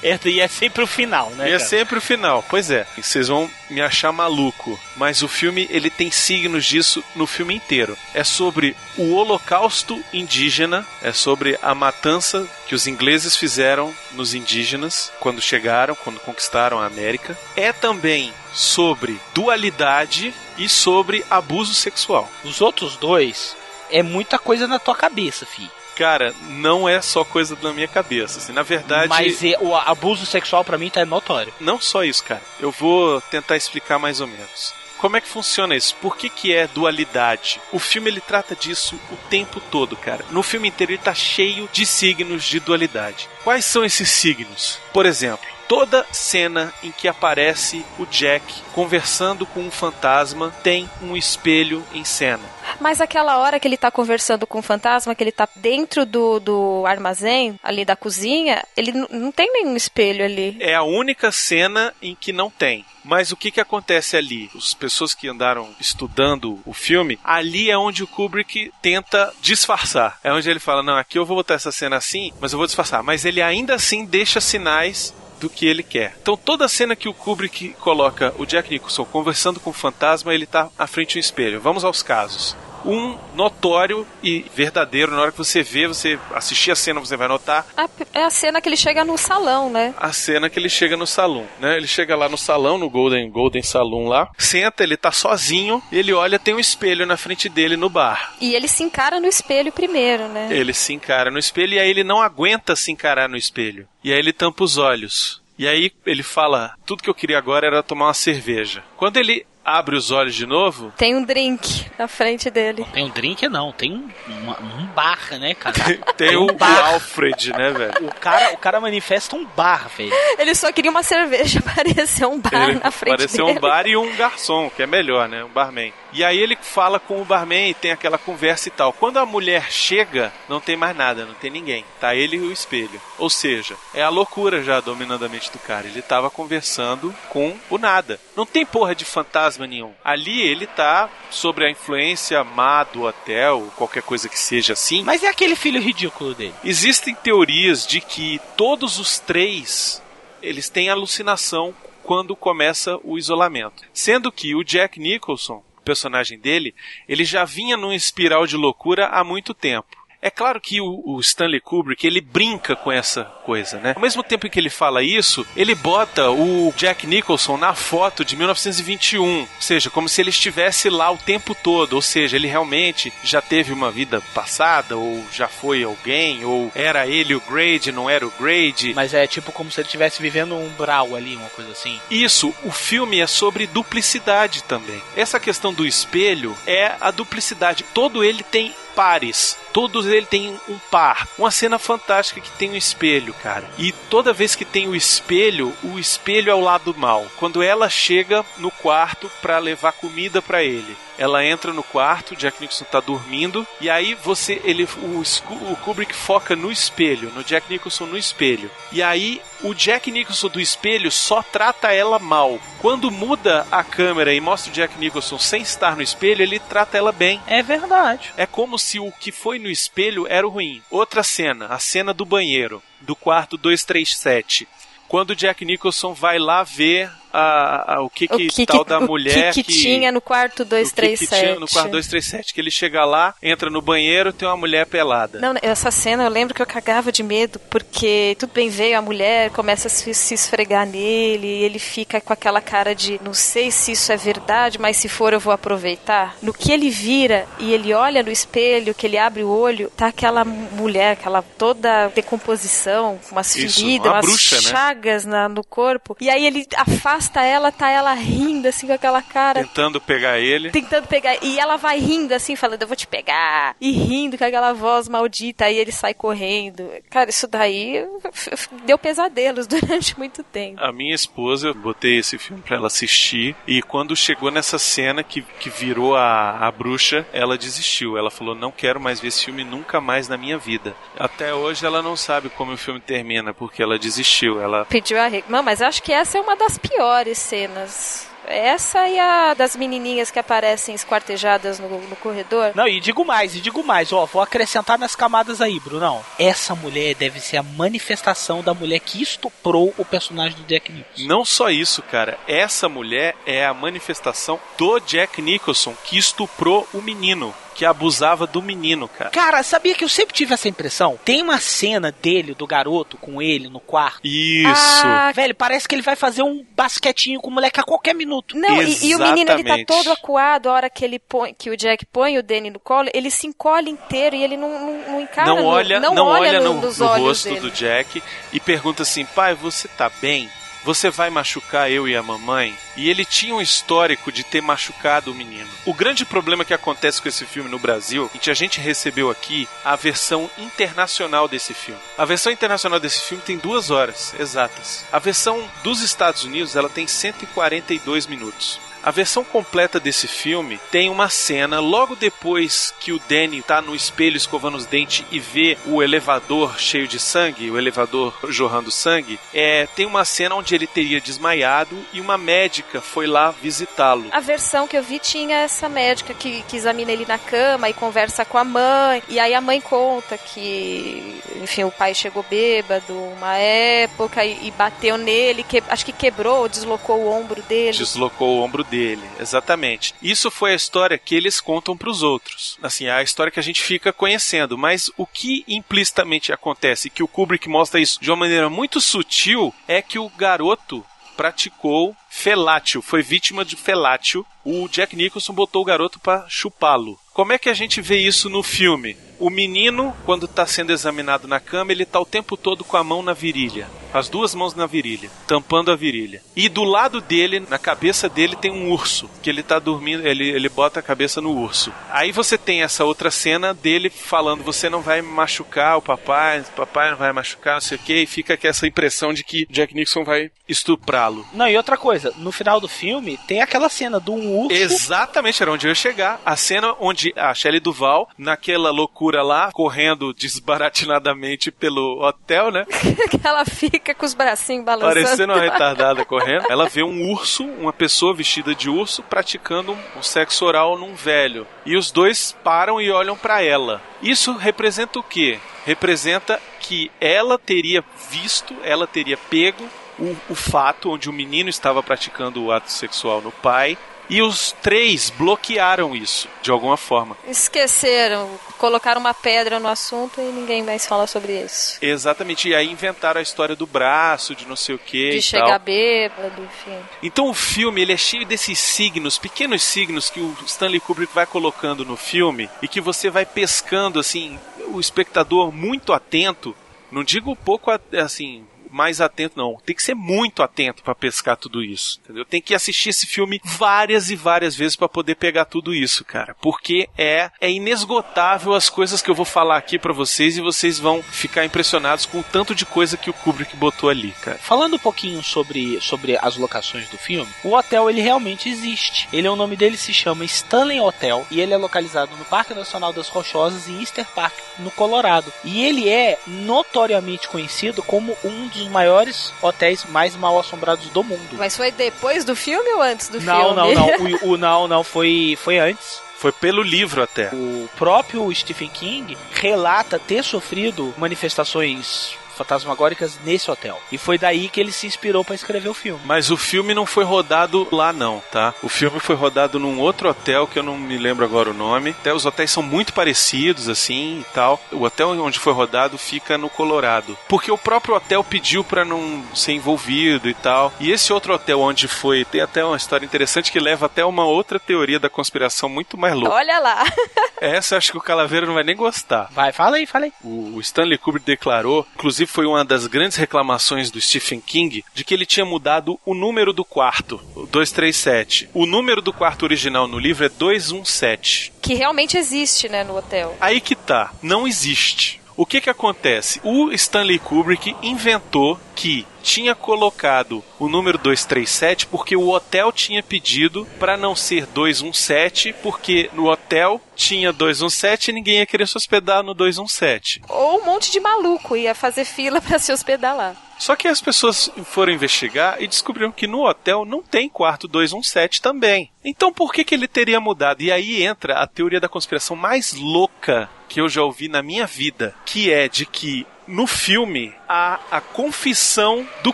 É, e é sempre o final, né? E é cara? sempre o final. Pois é, e vocês vão me achar maluco, mas o filme ele tem signos disso no filme inteiro. É sobre o holocausto indígena, é sobre a matança que os ingleses fizeram nos indígenas quando chegaram, quando conquistaram a América. É também sobre dualidade e sobre abuso sexual. Os outros dois é muita coisa na tua cabeça, fi. Cara, não é só coisa da minha cabeça. Assim, na verdade, Mas é- o abuso sexual pra mim tá notório. Não só isso, cara. Eu vou tentar explicar mais ou menos. Como é que funciona isso? Por que, que é dualidade? O filme ele trata disso o tempo todo, cara. No filme inteiro ele tá cheio de signos de dualidade. Quais são esses signos? Por exemplo, toda cena em que aparece o Jack conversando com um fantasma tem um espelho em cena. Mas aquela hora que ele tá conversando com o fantasma, que ele tá dentro do, do armazém, ali da cozinha, ele não tem nenhum espelho ali. É a única cena em que não tem. Mas o que, que acontece ali? As pessoas que andaram estudando o filme, ali é onde o Kubrick tenta disfarçar. É onde ele fala: não, aqui eu vou botar essa cena assim, mas eu vou disfarçar. Mas ele ainda assim deixa sinais do que ele quer. Então toda cena que o Kubrick coloca o Jack Nicholson conversando com o fantasma, ele tá à frente de um espelho. Vamos aos casos. Um notório e verdadeiro, na hora que você vê, você assistir a cena, você vai notar É a cena que ele chega no salão, né? a cena que ele chega no salão, né? Ele chega lá no salão, no Golden Golden Saloon lá, senta, ele tá sozinho, ele olha, tem um espelho na frente dele no bar. E ele se encara no espelho primeiro, né? Ele se encara no espelho e aí ele não aguenta se encarar no espelho. E aí ele tampa os olhos. E aí ele fala: "Tudo que eu queria agora era tomar uma cerveja". Quando ele abre os olhos de novo, Tem um drink na frente dele. Tem um drink, não, tem um, um bar, né, cara? tem o, um bar. Alfred, né, velho? O cara, o cara manifesta um bar, velho. Ele só queria uma cerveja, parecia um bar Ele na frente pareceu dele. um bar e um garçom, que é melhor, né? Um barman. E aí ele fala com o barman e tem aquela conversa e tal. Quando a mulher chega, não tem mais nada, não tem ninguém. Tá ele e o espelho. Ou seja, é a loucura já dominando a mente do cara. Ele tava conversando com o nada. Não tem porra de fantasma nenhum. Ali ele tá sobre a influência má do hotel, qualquer coisa que seja assim. Mas é aquele filho ridículo dele. Existem teorias de que todos os três eles têm alucinação quando começa o isolamento. Sendo que o Jack Nicholson, personagem dele, ele já vinha num espiral de loucura há muito tempo. É claro que o, o Stanley Kubrick ele brinca com essa coisa, né? Ao mesmo tempo que ele fala isso, ele bota o Jack Nicholson na foto de 1921, ou seja, como se ele estivesse lá o tempo todo, ou seja, ele realmente já teve uma vida passada, ou já foi alguém, ou era ele o Grade, não era o Grade. Mas é tipo como se ele estivesse vivendo um umbral ali, uma coisa assim. Isso, o filme é sobre duplicidade também. Essa questão do espelho é a duplicidade. Todo ele tem pares. Todos ele tem um par. Uma cena fantástica que tem um espelho, cara. E toda vez que tem o espelho, o espelho é o lado mal. Quando ela chega no quarto para levar comida para ele. Ela entra no quarto, Jack Nicholson tá dormindo, e aí você ele o, o Kubrick foca no espelho, no Jack Nicholson no espelho. E aí o Jack Nicholson do espelho só trata ela mal. Quando muda a câmera e mostra o Jack Nicholson sem estar no espelho, ele trata ela bem. É verdade. É como se o que foi no espelho era o ruim. Outra cena, a cena do banheiro, do quarto 237. Quando Jack Nicholson vai lá ver a, a- o que, que, o que, tal que- da o mulher que, que tinha no quarto o que, que 237. tinha no quarto 237. Que ele chega lá, entra no banheiro, tem uma mulher pelada. Não, essa cena eu lembro que eu cagava de medo, porque tudo bem veio a mulher, começa a se, se esfregar nele, e ele fica com aquela cara de não sei se isso é verdade, mas se for eu vou aproveitar. No que ele vira e ele olha no espelho, que ele abre o olho, tá aquela mulher, aquela toda decomposição, com umas Isso, feridas, uma umas bruxa, né? chagas na- no corpo. E aí ele afasta ela, tá ela rindo assim com aquela cara Tentando pegar ele. tentando pegar. E ela vai rindo assim, falando, eu vou te pegar. E rindo com aquela voz maldita. Aí ele sai correndo. Cara, isso daí deu pesadelos durante muito tempo. A minha esposa, eu botei esse filme pra ela assistir, e quando chegou nessa cena que, que virou a, a bruxa, ela desistiu. Ela falou: Não quero mais ver esse filme nunca mais na minha vida. Até hoje ela não sabe como o filme termina, porque ela desistiu. Ela Pediu a. Não, mas acho que essa é uma das piores cenas. Essa e a das menininhas que aparecem esquartejadas no, no corredor. Não, e digo mais, e digo mais, ó, vou acrescentar nas camadas aí, Brunão. Essa mulher deve ser a manifestação da mulher que estuprou o personagem do Jack Nicholson. Não só isso, cara. Essa mulher é a manifestação do Jack Nicholson que estuprou o menino, que abusava do menino, cara. Cara, sabia que eu sempre tive essa impressão? Tem uma cena dele, do garoto, com ele no quarto. Isso. Ah, Velho, parece que ele vai fazer um basquetinho com o moleque a qualquer minuto. Não, e, e o menino ele tá todo acuado a hora que ele põe, que o Jack põe o Danny no colo, ele se encolhe inteiro e ele não, não, não encara não no- olha, não, não olha no, no, no olhos rosto dele. do Jack e pergunta assim: pai, você tá bem? Você vai machucar eu e a mamãe? E ele tinha um histórico de ter machucado o menino. O grande problema que acontece com esse filme no Brasil é que a gente recebeu aqui a versão internacional desse filme. A versão internacional desse filme tem duas horas exatas. A versão dos Estados Unidos ela tem 142 minutos. A versão completa desse filme tem uma cena logo depois que o Danny tá no espelho escovando os dentes e vê o elevador cheio de sangue, o elevador jorrando sangue. É, tem uma cena onde ele teria desmaiado e uma médica foi lá visitá-lo. A versão que eu vi tinha essa médica que, que examina ele na cama e conversa com a mãe. E aí a mãe conta que, enfim, o pai chegou bêbado uma época e, e bateu nele, que, acho que quebrou, deslocou o ombro dele. Deslocou o ombro dele dele, exatamente. Isso foi a história que eles contam para os outros. Assim, a história que a gente fica conhecendo, mas o que implicitamente acontece, que o Kubrick mostra isso de uma maneira muito sutil, é que o garoto praticou felátil, foi vítima de felátil. O Jack Nicholson botou o garoto para chupá-lo. Como é que a gente vê isso no filme? O menino, quando está sendo examinado na cama, ele está o tempo todo com a mão na virilha. As duas mãos na virilha, tampando a virilha. E do lado dele, na cabeça dele, tem um urso. Que ele está dormindo, ele, ele bota a cabeça no urso. Aí você tem essa outra cena dele falando: Você não vai machucar o papai, o papai não vai machucar, não sei o quê. E fica com essa impressão de que Jack Nixon vai estuprá-lo. Não, e outra coisa, no final do filme tem aquela cena do um urso. Exatamente, era onde eu ia chegar. A cena onde a Shelley Duval, naquela loucura lá, correndo desbaratinadamente pelo hotel, né? que ela fica com os bracinhos balançando. Parecendo uma retardada correndo. Ela vê um urso, uma pessoa vestida de urso, praticando um sexo oral num velho. E os dois param e olham para ela. Isso representa o quê? Representa que ela teria visto, ela teria pego o, o fato onde o menino estava praticando o ato sexual no pai e os três bloquearam isso, de alguma forma. Esqueceram, colocaram uma pedra no assunto e ninguém mais fala sobre isso. Exatamente, e aí inventaram a história do braço, de não sei o que. De chegar tal. bêbado, enfim. Então o filme ele é cheio desses signos, pequenos signos que o Stanley Kubrick vai colocando no filme e que você vai pescando, assim, o espectador muito atento. Não digo pouco, assim, mais atento, não. Tem que ser muito atento para pescar tudo isso, entendeu? Tem que assistir esse filme várias e várias vezes para poder pegar tudo isso, cara. Porque é, é inesgotável as coisas que eu vou falar aqui para vocês e vocês vão ficar impressionados com o tanto de coisa que o Kubrick botou ali, cara. Falando um pouquinho sobre, sobre as locações do filme, o hotel ele realmente existe. Ele, o nome dele se chama Stanley Hotel e ele é localizado no Parque Nacional das Rochosas em Easter Park, no Colorado. E ele é notoriamente conhecido como um dos maiores hotéis mais mal assombrados do mundo. Mas foi depois do filme ou antes do não, filme? Não, não, não. O, o, não, não, foi, foi antes. Foi pelo livro até. O próprio Stephen King relata ter sofrido manifestações fantasmagóricas nesse hotel. E foi daí que ele se inspirou para escrever o filme. Mas o filme não foi rodado lá não, tá? O filme foi rodado num outro hotel que eu não me lembro agora o nome. Até os hotéis são muito parecidos assim e tal. O hotel onde foi rodado fica no Colorado, porque o próprio hotel pediu para não ser envolvido e tal. E esse outro hotel onde foi, tem até uma história interessante que leva até uma outra teoria da conspiração muito mais louca. Olha lá. Essa acho que o Calaveiro não vai nem gostar. Vai, fala aí, fala aí. O Stanley Kubrick declarou, inclusive foi uma das grandes reclamações do Stephen King de que ele tinha mudado o número do quarto, o 237. O número do quarto original no livro é 217. Que realmente existe, né, no hotel. Aí que tá, não existe. O que que acontece? O Stanley Kubrick inventou que tinha colocado o número 237 porque o hotel tinha pedido para não ser 217, porque no hotel tinha 217 e ninguém ia querer se hospedar no 217. Ou um monte de maluco ia fazer fila para se hospedar lá. Só que as pessoas foram investigar e descobriram que no hotel não tem quarto 217 também. Então por que, que ele teria mudado? E aí entra a teoria da conspiração mais louca que eu já ouvi na minha vida, que é de que no filme há a confissão do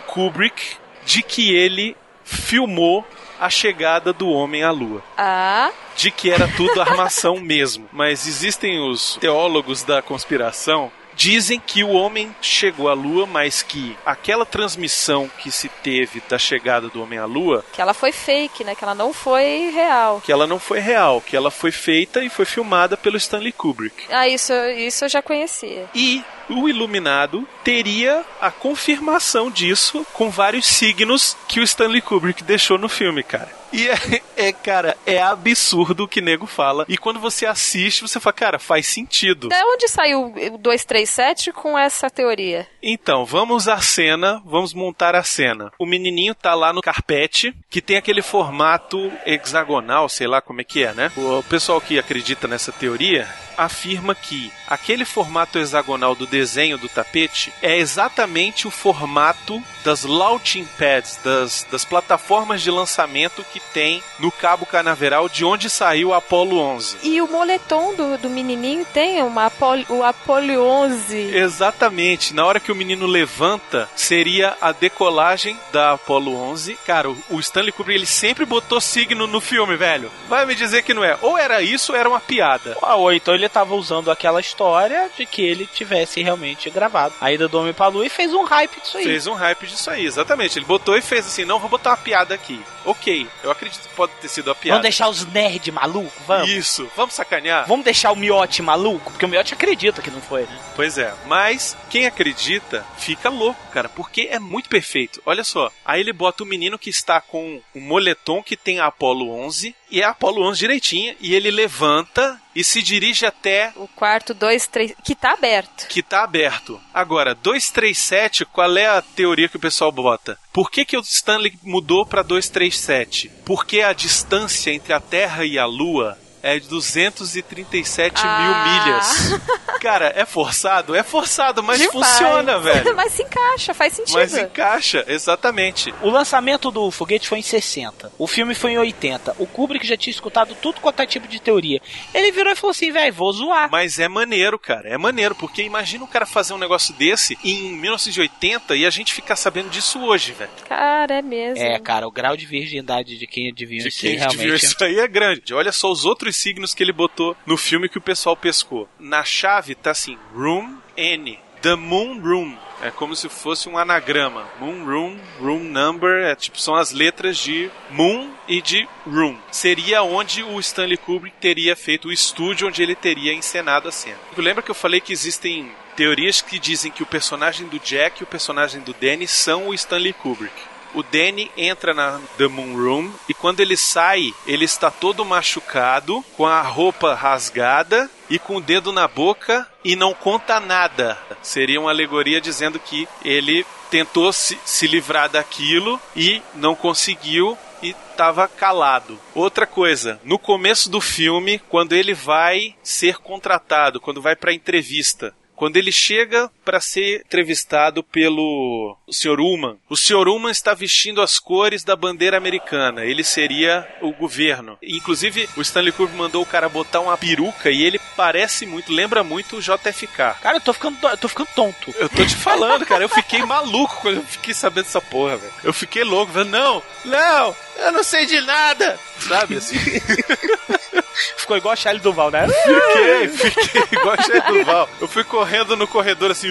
Kubrick de que ele filmou a chegada do homem à lua. Ah. De que era tudo armação mesmo. Mas existem os teólogos da conspiração Dizem que o homem chegou à Lua, mas que aquela transmissão que se teve da chegada do homem à Lua. Que ela foi fake, né? Que ela não foi real. Que ela não foi real, que ela foi feita e foi filmada pelo Stanley Kubrick. Ah, isso, isso eu já conhecia. E o Iluminado teria a confirmação disso com vários signos que o Stanley Kubrick deixou no filme, cara. E é, é, cara, é absurdo o que nego fala. E quando você assiste, você fala, cara, faz sentido. Da onde saiu o 237 com essa teoria? Então, vamos à cena, vamos montar a cena. O menininho tá lá no carpete, que tem aquele formato hexagonal, sei lá como é que é, né? O pessoal que acredita nessa teoria afirma que aquele formato hexagonal do desenho do tapete é exatamente o formato das launching pads, das, das plataformas de lançamento que tem no Cabo Canaveral, de onde saiu o Apollo 11. E o moletom do, do menininho tem uma o Apollo 11. Exatamente. Na hora que o menino levanta, seria a decolagem da Apollo 11. Cara, o, o Stanley Kubrick ele sempre botou signo no filme, velho. Vai me dizer que não é. Ou era isso ou era uma piada. Ah, ou então ele tava usando aquela história de que ele tivesse realmente gravado a ida do Homem pra Lua e fez um hype disso aí. Fez um hype disso aí, exatamente. Ele botou e fez assim: não, vou botar uma piada aqui. Ok, eu acredito que pode ter sido a piada. Vamos deixar os nerds malucos? Vamos. Isso, vamos sacanear? Vamos deixar o Miote maluco? Porque o Miote acredita que não foi, né? Pois é, mas quem acredita fica louco, cara, porque é muito perfeito. Olha só, aí ele bota o menino que está com um moletom que tem a Apollo 11 e é a Apollo 11 direitinha e ele levanta e se dirige até o quarto 237 que tá aberto. Que tá aberto. Agora, 237, qual é a teoria que o pessoal bota? Por que, que o Stanley mudou para 237? Porque a distância entre a Terra e a Lua é de 237 ah. mil milhas. Cara, é forçado? É forçado, mas Demais. funciona, velho. mas se encaixa, faz sentido. Mas encaixa, exatamente. O lançamento do foguete foi em 60. O filme foi em 80. O Kubrick já tinha escutado tudo quanto é tipo de teoria. Ele virou e falou assim, velho, vou zoar. Mas é maneiro, cara. É maneiro, porque imagina o cara fazer um negócio desse em 1980 e a gente ficar sabendo disso hoje, velho. Cara, é mesmo. É, cara, o grau de virgindade de quem adivinha de isso quem realmente... isso aí é grande. Olha só os outros signos que ele botou no filme que o pessoal pescou. Na chave tá assim, Room N. The Moon Room. É como se fosse um anagrama. Moon Room, Room Number, é tipo são as letras de Moon e de Room. Seria onde o Stanley Kubrick teria feito o estúdio onde ele teria encenado a cena. Lembra que eu falei que existem teorias que dizem que o personagem do Jack e o personagem do Danny são o Stanley Kubrick o Danny entra na The Moon Room e quando ele sai, ele está todo machucado, com a roupa rasgada e com o dedo na boca e não conta nada. Seria uma alegoria dizendo que ele tentou se, se livrar daquilo e não conseguiu e estava calado. Outra coisa, no começo do filme, quando ele vai ser contratado, quando vai para entrevista, quando ele chega para ser entrevistado pelo Sr. Ullman, o Sr. Ullman está vestindo as cores da bandeira americana. Ele seria o governo. Inclusive, o Stanley Kubrick mandou o cara botar uma peruca e ele parece muito, lembra muito o JFK. Cara, eu tô ficando, eu tô ficando tonto. Eu tô te falando, cara. Eu fiquei maluco quando eu fiquei sabendo dessa porra, velho. Eu fiquei louco, velho. Não, não, eu não sei de nada. Sabe assim? Ficou igual a Shelley Duval, né? Fiquei, fiquei igual a Shelley Duval. Eu fui correndo no corredor assim.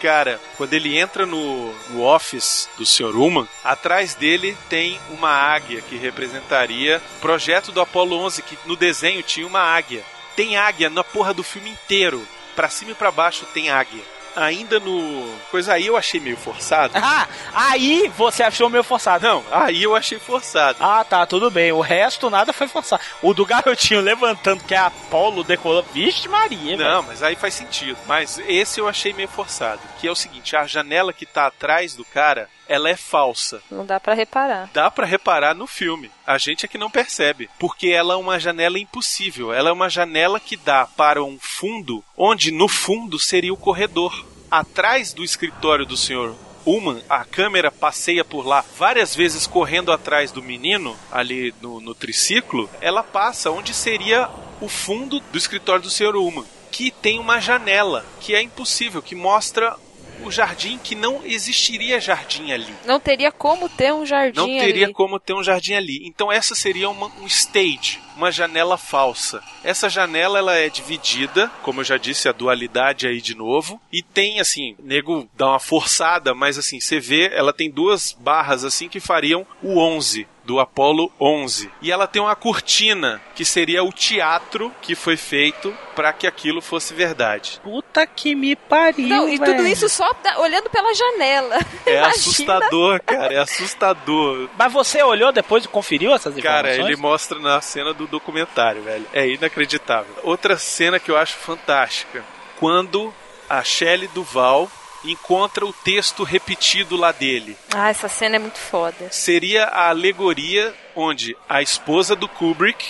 Cara, quando ele entra no, no office do Sr. Ullman, atrás dele tem uma águia que representaria o projeto do Apollo 11, que no desenho tinha uma águia. Tem águia na porra do filme inteiro. Pra cima e pra baixo tem águia ainda no. Coisa aí eu achei meio forçado. Ah, aí você achou meio forçado. Não, aí eu achei forçado. Ah, tá, tudo bem. O resto nada foi forçado. O do garotinho levantando que é Apolo decolou. Vixe, Maria. Não, mas aí faz sentido. Mas esse eu achei meio forçado. Que é o seguinte: a janela que tá atrás do cara ela é falsa. Não dá para reparar. Dá para reparar no filme. A gente é que não percebe, porque ela é uma janela impossível. Ela é uma janela que dá para um fundo, onde no fundo seria o corredor. Atrás do escritório do senhor Uman, a câmera passeia por lá várias vezes correndo atrás do menino, ali no, no triciclo. Ela passa onde seria o fundo do escritório do senhor Uman, que tem uma janela que é impossível, que mostra o jardim que não existiria jardim ali. Não teria como ter um jardim. Não teria ali. como ter um jardim ali. Então essa seria uma, um stage. Uma janela falsa. Essa janela ela é dividida, como eu já disse, a dualidade aí de novo, e tem assim, nego dá uma forçada, mas assim, você vê, ela tem duas barras assim que fariam o 11 do Apollo 11. E ela tem uma cortina, que seria o teatro que foi feito para que aquilo fosse verdade. Puta que me pariu, Não, e tudo isso só da- olhando pela janela. É Imagina. assustador, cara, é assustador. Mas você olhou depois e conferiu essas Cara, informações? ele mostra na cena do documentário, velho. É inacreditável. Outra cena que eu acho fantástica. Quando a Shelley Duval encontra o texto repetido lá dele. Ah, essa cena é muito foda. Seria a alegoria onde a esposa do Kubrick,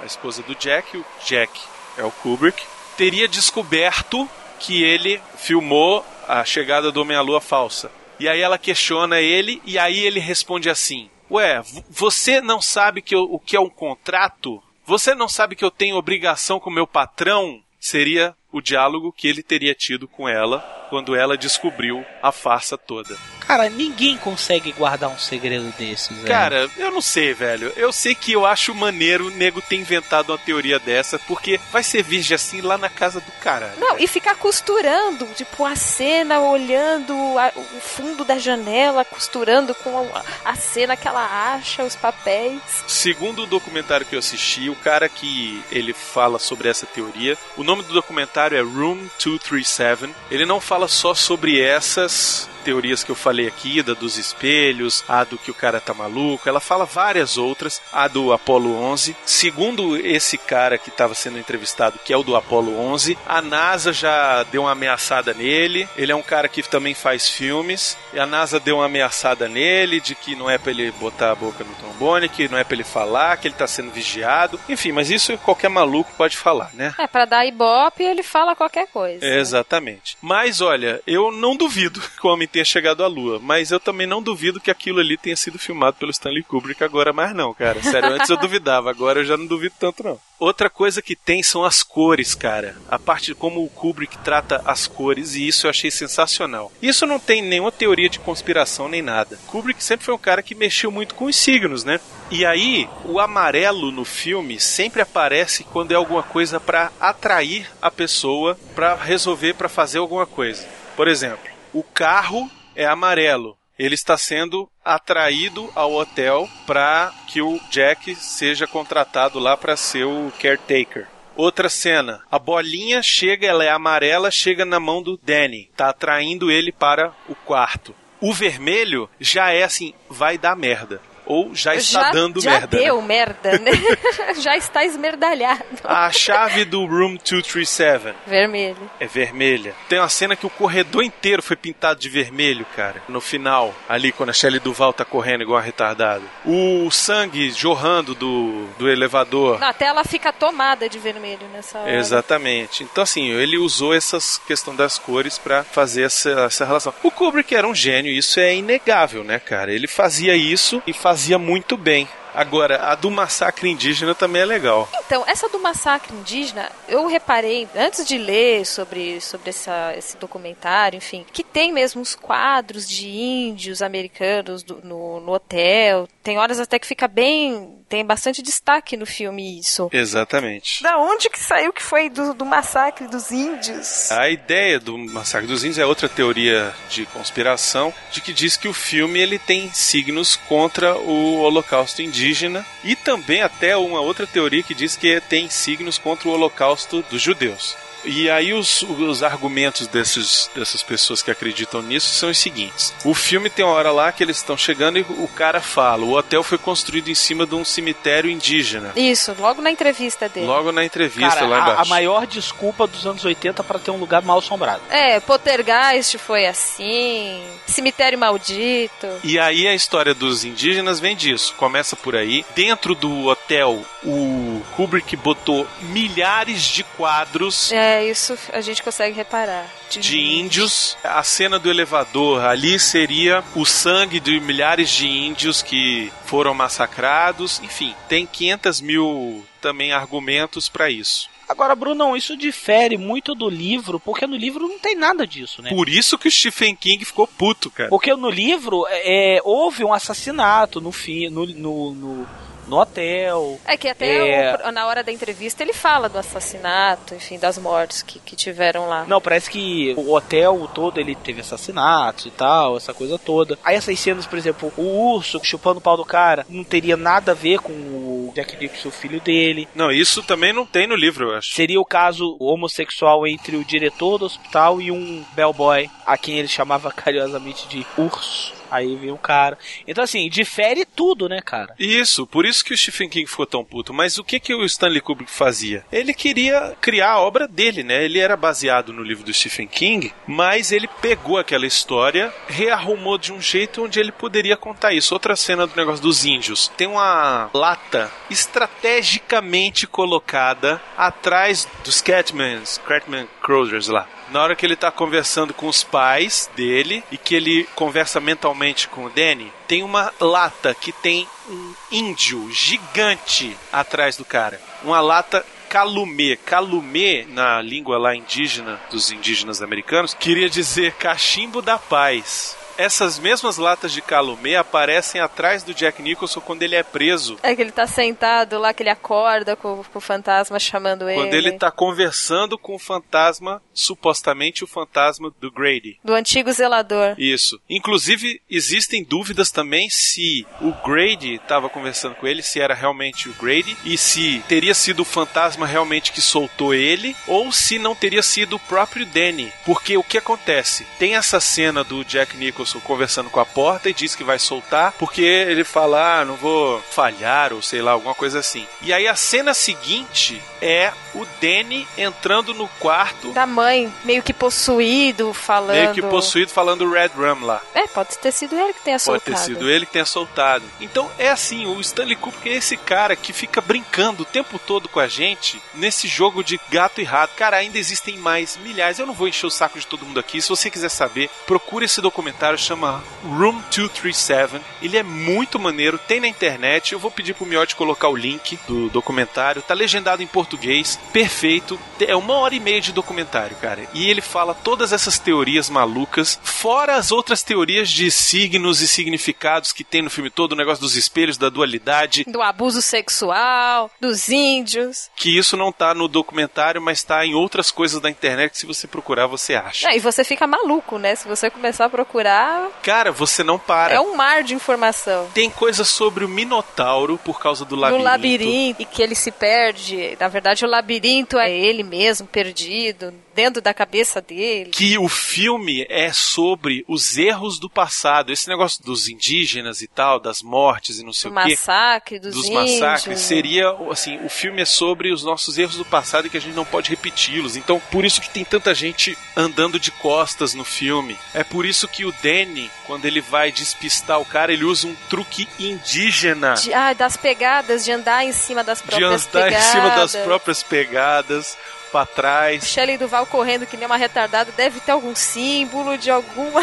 a esposa do Jack, o Jack é o Kubrick, teria descoberto que ele filmou a chegada do Homem à Lua falsa. E aí ela questiona ele e aí ele responde assim: Ué, você não sabe que eu- o que é um contrato? Você não sabe que eu tenho obrigação com meu patrão? Seria o diálogo que ele teria tido com ela quando ela descobriu a farsa toda. Cara, ninguém consegue guardar um segredo desses, velho. Cara, eu não sei, velho. Eu sei que eu acho maneiro o nego ter inventado uma teoria dessa, porque vai ser virgem assim lá na casa do caralho. Não, e ficar costurando, tipo, a cena, olhando a- o fundo da janela, costurando com a, a cena que ela acha, os papéis. Segundo o documentário que eu assisti, o cara que ele fala sobre essa teoria, o nome do documentário é Room 237. Ele não fala só sobre essas teorias que eu falei aqui, da dos espelhos, a do que o cara tá maluco, ela fala várias outras, a do Apollo 11. Segundo esse cara que estava sendo entrevistado, que é o do Apollo 11, a NASA já deu uma ameaçada nele. Ele é um cara que também faz filmes, e a NASA deu uma ameaçada nele de que não é pra ele botar a boca no trombone, que não é pra ele falar, que ele tá sendo vigiado. Enfim, mas isso qualquer maluco pode falar, né? É, pra dar ibope, ele fala qualquer coisa. Exatamente. Mas olha, eu não duvido que o homem tenha chegado à Lua, mas eu também não duvido que aquilo ali tenha sido filmado pelo Stanley Kubrick agora mais não, cara. Sério, antes eu duvidava, agora eu já não duvido tanto não. Outra coisa que tem são as cores, cara. A parte de como o Kubrick trata as cores, e isso eu achei sensacional. Isso não tem nenhuma teoria de conspiração nem nada. Kubrick sempre foi um cara que mexeu muito com os signos, né? E aí, o amarelo no filme sempre aparece quando é alguma coisa pra atrair a pessoa pra resolver, pra fazer alguma coisa. Por exemplo, o carro é amarelo. Ele está sendo atraído ao hotel para que o Jack seja contratado lá para ser o caretaker. Outra cena, a bolinha chega, ela é amarela, chega na mão do Danny, tá atraindo ele para o quarto. O vermelho já é assim, vai dar merda. Ou já está dando já merda. né? deu merda, né? já está esmerdalhado. A chave do Room 237 Vermelho. é vermelha. Tem uma cena que o corredor inteiro foi pintado de vermelho, cara. No final, ali quando a Shelley Duval tá correndo igual uma retardada. O sangue jorrando do, do elevador. Não, até ela fica tomada de vermelho nessa hora. Exatamente. Então, assim, ele usou essas questão das cores pra fazer essa, essa relação. O Kubrick era um gênio, isso é inegável, né, cara? Ele fazia isso e fazia muito bem. Agora, a do massacre indígena também é legal. Então, essa do massacre indígena, eu reparei, antes de ler sobre, sobre essa, esse documentário, enfim, que tem mesmo uns quadros de índios americanos do- no, no hotel. Tem horas até que fica bem. Tem bastante destaque no filme isso. Exatamente. Da onde que saiu que foi do, do massacre dos índios? A ideia do massacre dos índios é outra teoria de conspiração, de que diz que o filme ele tem signos contra o Holocausto indígena e também até uma outra teoria que diz que tem signos contra o Holocausto dos judeus. E aí os, os argumentos desses, dessas pessoas que acreditam nisso são os seguintes. O filme tem uma hora lá que eles estão chegando e o cara fala, o hotel foi construído em cima de um cemitério indígena. Isso, logo na entrevista dele. Logo na entrevista Cara, lá a, embaixo. a maior desculpa dos anos 80 para ter um lugar mal assombrado. É, Poltergeist foi assim, Cemitério Maldito. E aí a história dos indígenas vem disso. Começa por aí. Dentro do hotel, o Kubrick botou milhares de quadros É, isso a gente consegue reparar. de índios. A cena do elevador ali seria o sangue de milhares de índios que foram massacrados. Enfim, tem 500 mil também argumentos para isso. Agora, Brunão, isso difere muito do livro, porque no livro não tem nada disso, né? Por isso que o Stephen King ficou puto, cara. Porque no livro é, houve um assassinato no fim, no, no, no, no hotel. É que até É. o- na hora da entrevista ele fala do assassinato, enfim, das mortes que, que tiveram lá. Não, parece que o hotel todo ele teve assassinatos e tal, essa coisa toda. Aí essas cenas, por exemplo, o urso chupando o pau do cara, não teria nada a ver com o Jack Nicholson, o filho dele. Não, isso também não tem no livro, eu acho. Seria o caso homossexual entre o diretor do hospital e um bellboy, a quem ele chamava carinhosamente de urso. Aí veio o cara. Então, assim, difere tudo, né, cara? Isso, por isso que o Stephen King ficou tão puto. Mas o que que o Stanley Kubrick fazia? Ele queria criar a obra dele, né? Ele era baseado no livro do Stephen King, mas ele pegou aquela história, rearrumou de um jeito onde ele poderia contar isso. Outra cena do negócio dos índios. Tem uma lata estrategicamente colocada atrás dos Catmans, Catman Cruisers lá. Na hora que ele tá conversando com os pais dele e que ele conversa mentalmente com o Danny, tem uma lata que tem um índio gigante atrás do cara. Uma lata Calumê. Calumê, na língua lá indígena dos indígenas americanos, queria dizer cachimbo da paz. Essas mesmas latas de calumê aparecem atrás do Jack Nicholson quando ele é preso. É que ele tá sentado lá, que ele acorda com, com o fantasma chamando ele. Quando ele tá conversando com o fantasma, supostamente o fantasma do Grady. Do antigo zelador. Isso. Inclusive, existem dúvidas também se o Grady estava conversando com ele, se era realmente o Grady, e se teria sido o fantasma realmente que soltou ele, ou se não teria sido o próprio Danny. Porque o que acontece? Tem essa cena do Jack Nicholson conversando com a porta e diz que vai soltar, porque ele fala, ah, não vou falhar, ou sei lá, alguma coisa assim. E aí a cena seguinte é o Danny entrando no quarto, Da mãe, meio que possuído, falando. meio que possuído, falando Red Rum lá. É, pode ter sido ele que tenha Pode soltado. ter sido ele que tenha soltado. Então é assim, o Stanley Kubrick é esse cara que fica brincando o tempo todo com a gente nesse jogo de gato e rato. Cara, ainda existem mais milhares. Eu não vou encher o saco de todo mundo aqui. Se você quiser saber, procure esse documentário, chama Room 237. Ele é muito maneiro, tem na internet. Eu vou pedir pro Miotti colocar o link do documentário. Tá legendado em português, perfeito. É uma hora e meia de documentário, cara. E ele fala todas essas teorias malucas, fora as outras teorias de signos e significados que tem no filme todo, o negócio dos espelhos, da dualidade, Do abuso sexual, dos índios. que isso não tá no documentário, mas tá em outras coisas da internet que se você procurar você acha. É, e você fica maluco, né? Se você começar a procurar, Cara, você não para. é um mar de informação. Tem coisas sobre o Minotauro por causa do labirinto. labirinto, e que ele se perde. Na verdade, o labirinto é ele mesmo, perdido, dentro da cabeça dele. que o filme é sobre os erros do passado. Esse negócio dos indígenas e tal, das mortes e não sei Do o quê. massacre dos, Dos índios. massacres seria assim, o filme é sobre os nossos erros do passado e que a gente não pode repeti-los. Então, por isso que tem tanta gente andando de costas no filme. É por isso que o Danny, quando ele vai despistar o cara, ele usa um truque indígena De- ah, das pegadas, de andar em cima das de próprias andar em pegadas. cima das próprias pegadas pra trás. Shelley Duval correndo que nem uma retardada deve ter algum símbolo de alguma,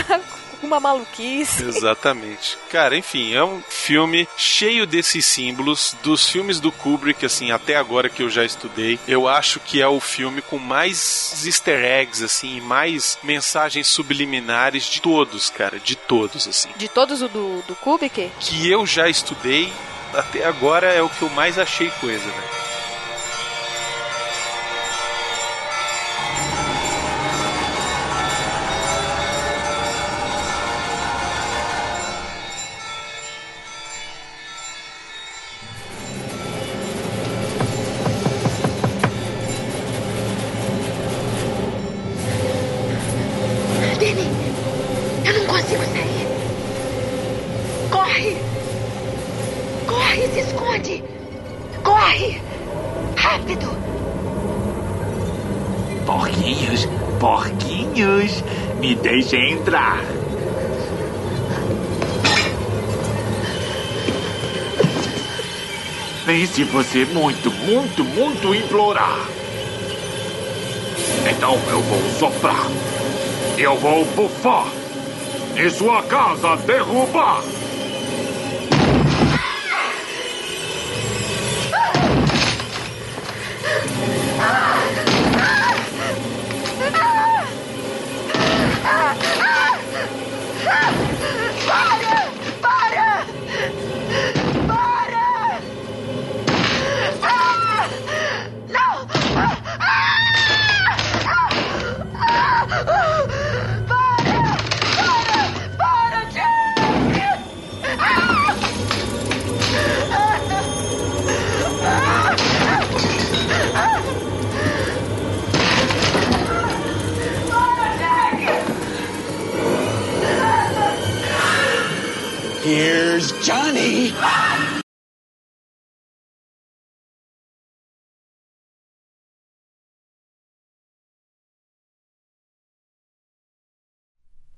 alguma maluquice. Exatamente. Cara, enfim, é um filme cheio desses símbolos, dos filmes do Kubrick, assim, até agora que eu já estudei. Eu acho que é o filme com mais easter eggs, assim, e mais mensagens subliminares de todos, cara, de todos, assim. De todos o do, do Kubrick? Que eu já estudei, até agora é o que eu mais achei coisa, né? Se você muito, muito, muito implorar. Então eu vou soprar. Eu vou bufar. E sua casa derrubar.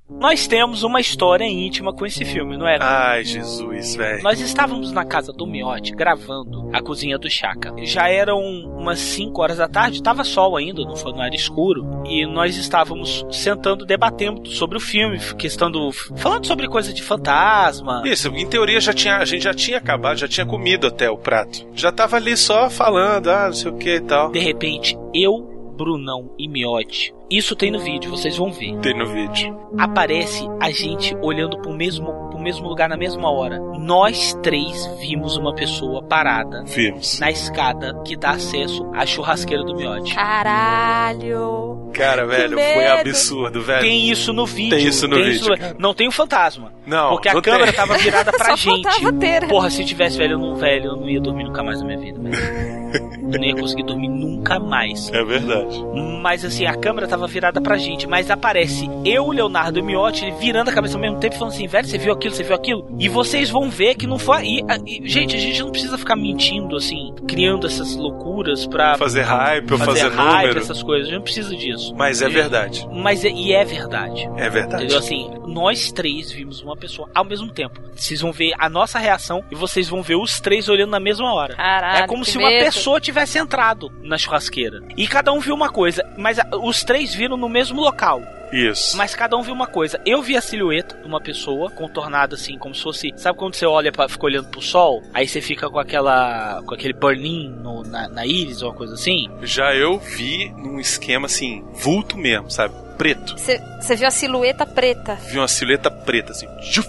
Nós temos uma história íntima com esse filme, não é? Ai, Jesus, velho. Nós estávamos na casa do Miotti gravando a cozinha do Chaka. Já eram umas 5 horas da tarde, estava sol ainda, não, foi, não era escuro. E nós estávamos sentando, debatendo sobre o filme, questão do. falando sobre coisa de fantasma. Isso, em teoria já tinha, a gente já tinha acabado, já tinha comido até o prato. Já tava ali só falando, ah, não sei o que e tal. De repente, eu, Brunão e Miotti. Isso tem no vídeo, vocês vão ver. Tem no vídeo. Aparece a gente olhando pro mesmo, pro mesmo lugar na mesma hora. Nós três vimos uma pessoa parada Vimos. na escada que dá acesso à churrasqueira do Miotti. Caralho. Cara, velho, foi medo. absurdo, velho. Tem isso no vídeo. Tem isso no vídeo, cara. Não tem o fantasma. Não, Porque a não câmera tem. tava virada pra Só gente. ter. Porra, se tivesse velho, eu não, velho, eu não ia dormir nunca mais na minha vida. velho. Eu não ia conseguir dormir nunca mais. É verdade. Mas assim, a câmera tava virada pra gente. Mas aparece eu, Leonardo e o Miotti virando a cabeça ao mesmo tempo, falando assim: velho, você viu aquilo, você viu aquilo? E vocês vão ver que não foi. E, e, gente, a gente não precisa ficar mentindo, assim, criando essas loucuras pra Fazer hype ou fazer, hype, número. essas coisas. A gente não precisa disso. Mas é verdade. Mas é, e é verdade. É verdade. Entendeu? Assim, nós três vimos uma pessoa ao mesmo tempo. Vocês vão ver a nossa reação e vocês vão ver os três olhando na mesma hora. Caralho, é como se uma medo. Pessoa tivesse entrado na churrasqueira. E cada um viu uma coisa, mas os três viram no mesmo local. Isso. Mas cada um viu uma coisa. Eu vi a silhueta de uma pessoa contornada assim, como se fosse. Sabe quando você olha para fica olhando pro sol? Aí você fica com aquela. com aquele burn-in na, na íris ou uma coisa assim? Já eu vi num esquema assim, vulto mesmo, sabe? Preto. Você viu a silhueta preta. Vi uma silhueta preta, assim. tchuf,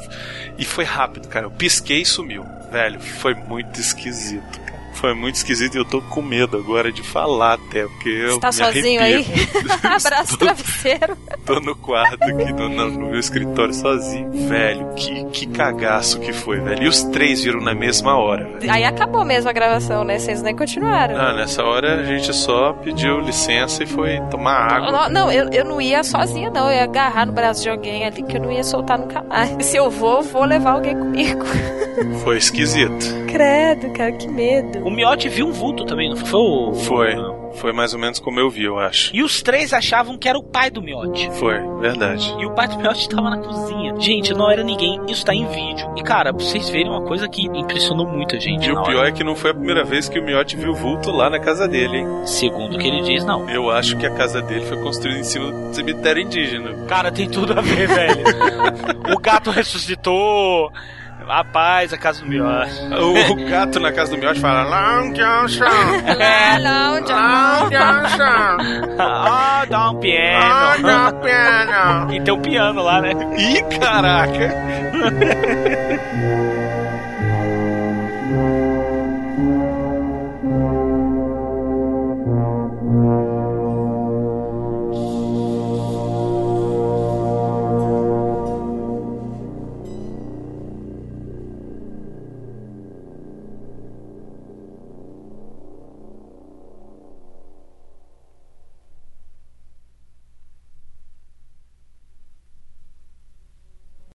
e foi rápido, cara. Eu pisquei e sumiu. Velho, foi muito esquisito. Foi muito esquisito e eu tô com medo agora de falar até, porque eu Você tá me sozinho arrepio. aí? Abraço o travesseiro. Tô no quarto aqui, no, no- meu escritório sozinho. Velho, que, que cagaço que foi, velho. E os três viram na mesma hora, velho. Aí acabou mesmo a gravação, né? Vocês nem continuaram. Ah, nessa hora a gente só pediu licença e foi tomar água. Não, não, eu, eu não ia sozinha, não. Eu ia agarrar no braço de alguém ali que eu não ia soltar nunca mais. Se eu vou, vou levar alguém comigo. Foi esquisito. Credo, cara, que medo. O Miotti viu um vulto também, não foi? o- Foi. Foi mais ou menos como eu vi, eu acho. E os três achavam que era o pai do Miotti. Foi, verdade. E o pai do Miotti tava na cozinha. Gente, não era ninguém. Isso tá em vídeo. E, cara, pra vocês verem uma coisa que impressionou muito a gente. E o pior hora. é que não foi a primeira vez que o Miotti viu vulto lá na casa dele, hein? Segundo o que ele diz, não. Eu acho que a casa dele foi construída em cima do cemitério indígena. Cara, tem tudo a ver, velho. o gato ressuscitou. A paz, a casa do Miotti. O, o gato na casa do Miotti fala Long John Sean. É. Long John Sean. Ah, dá um piano. dá piano. E tem um piano lá, né? Ih, caraca.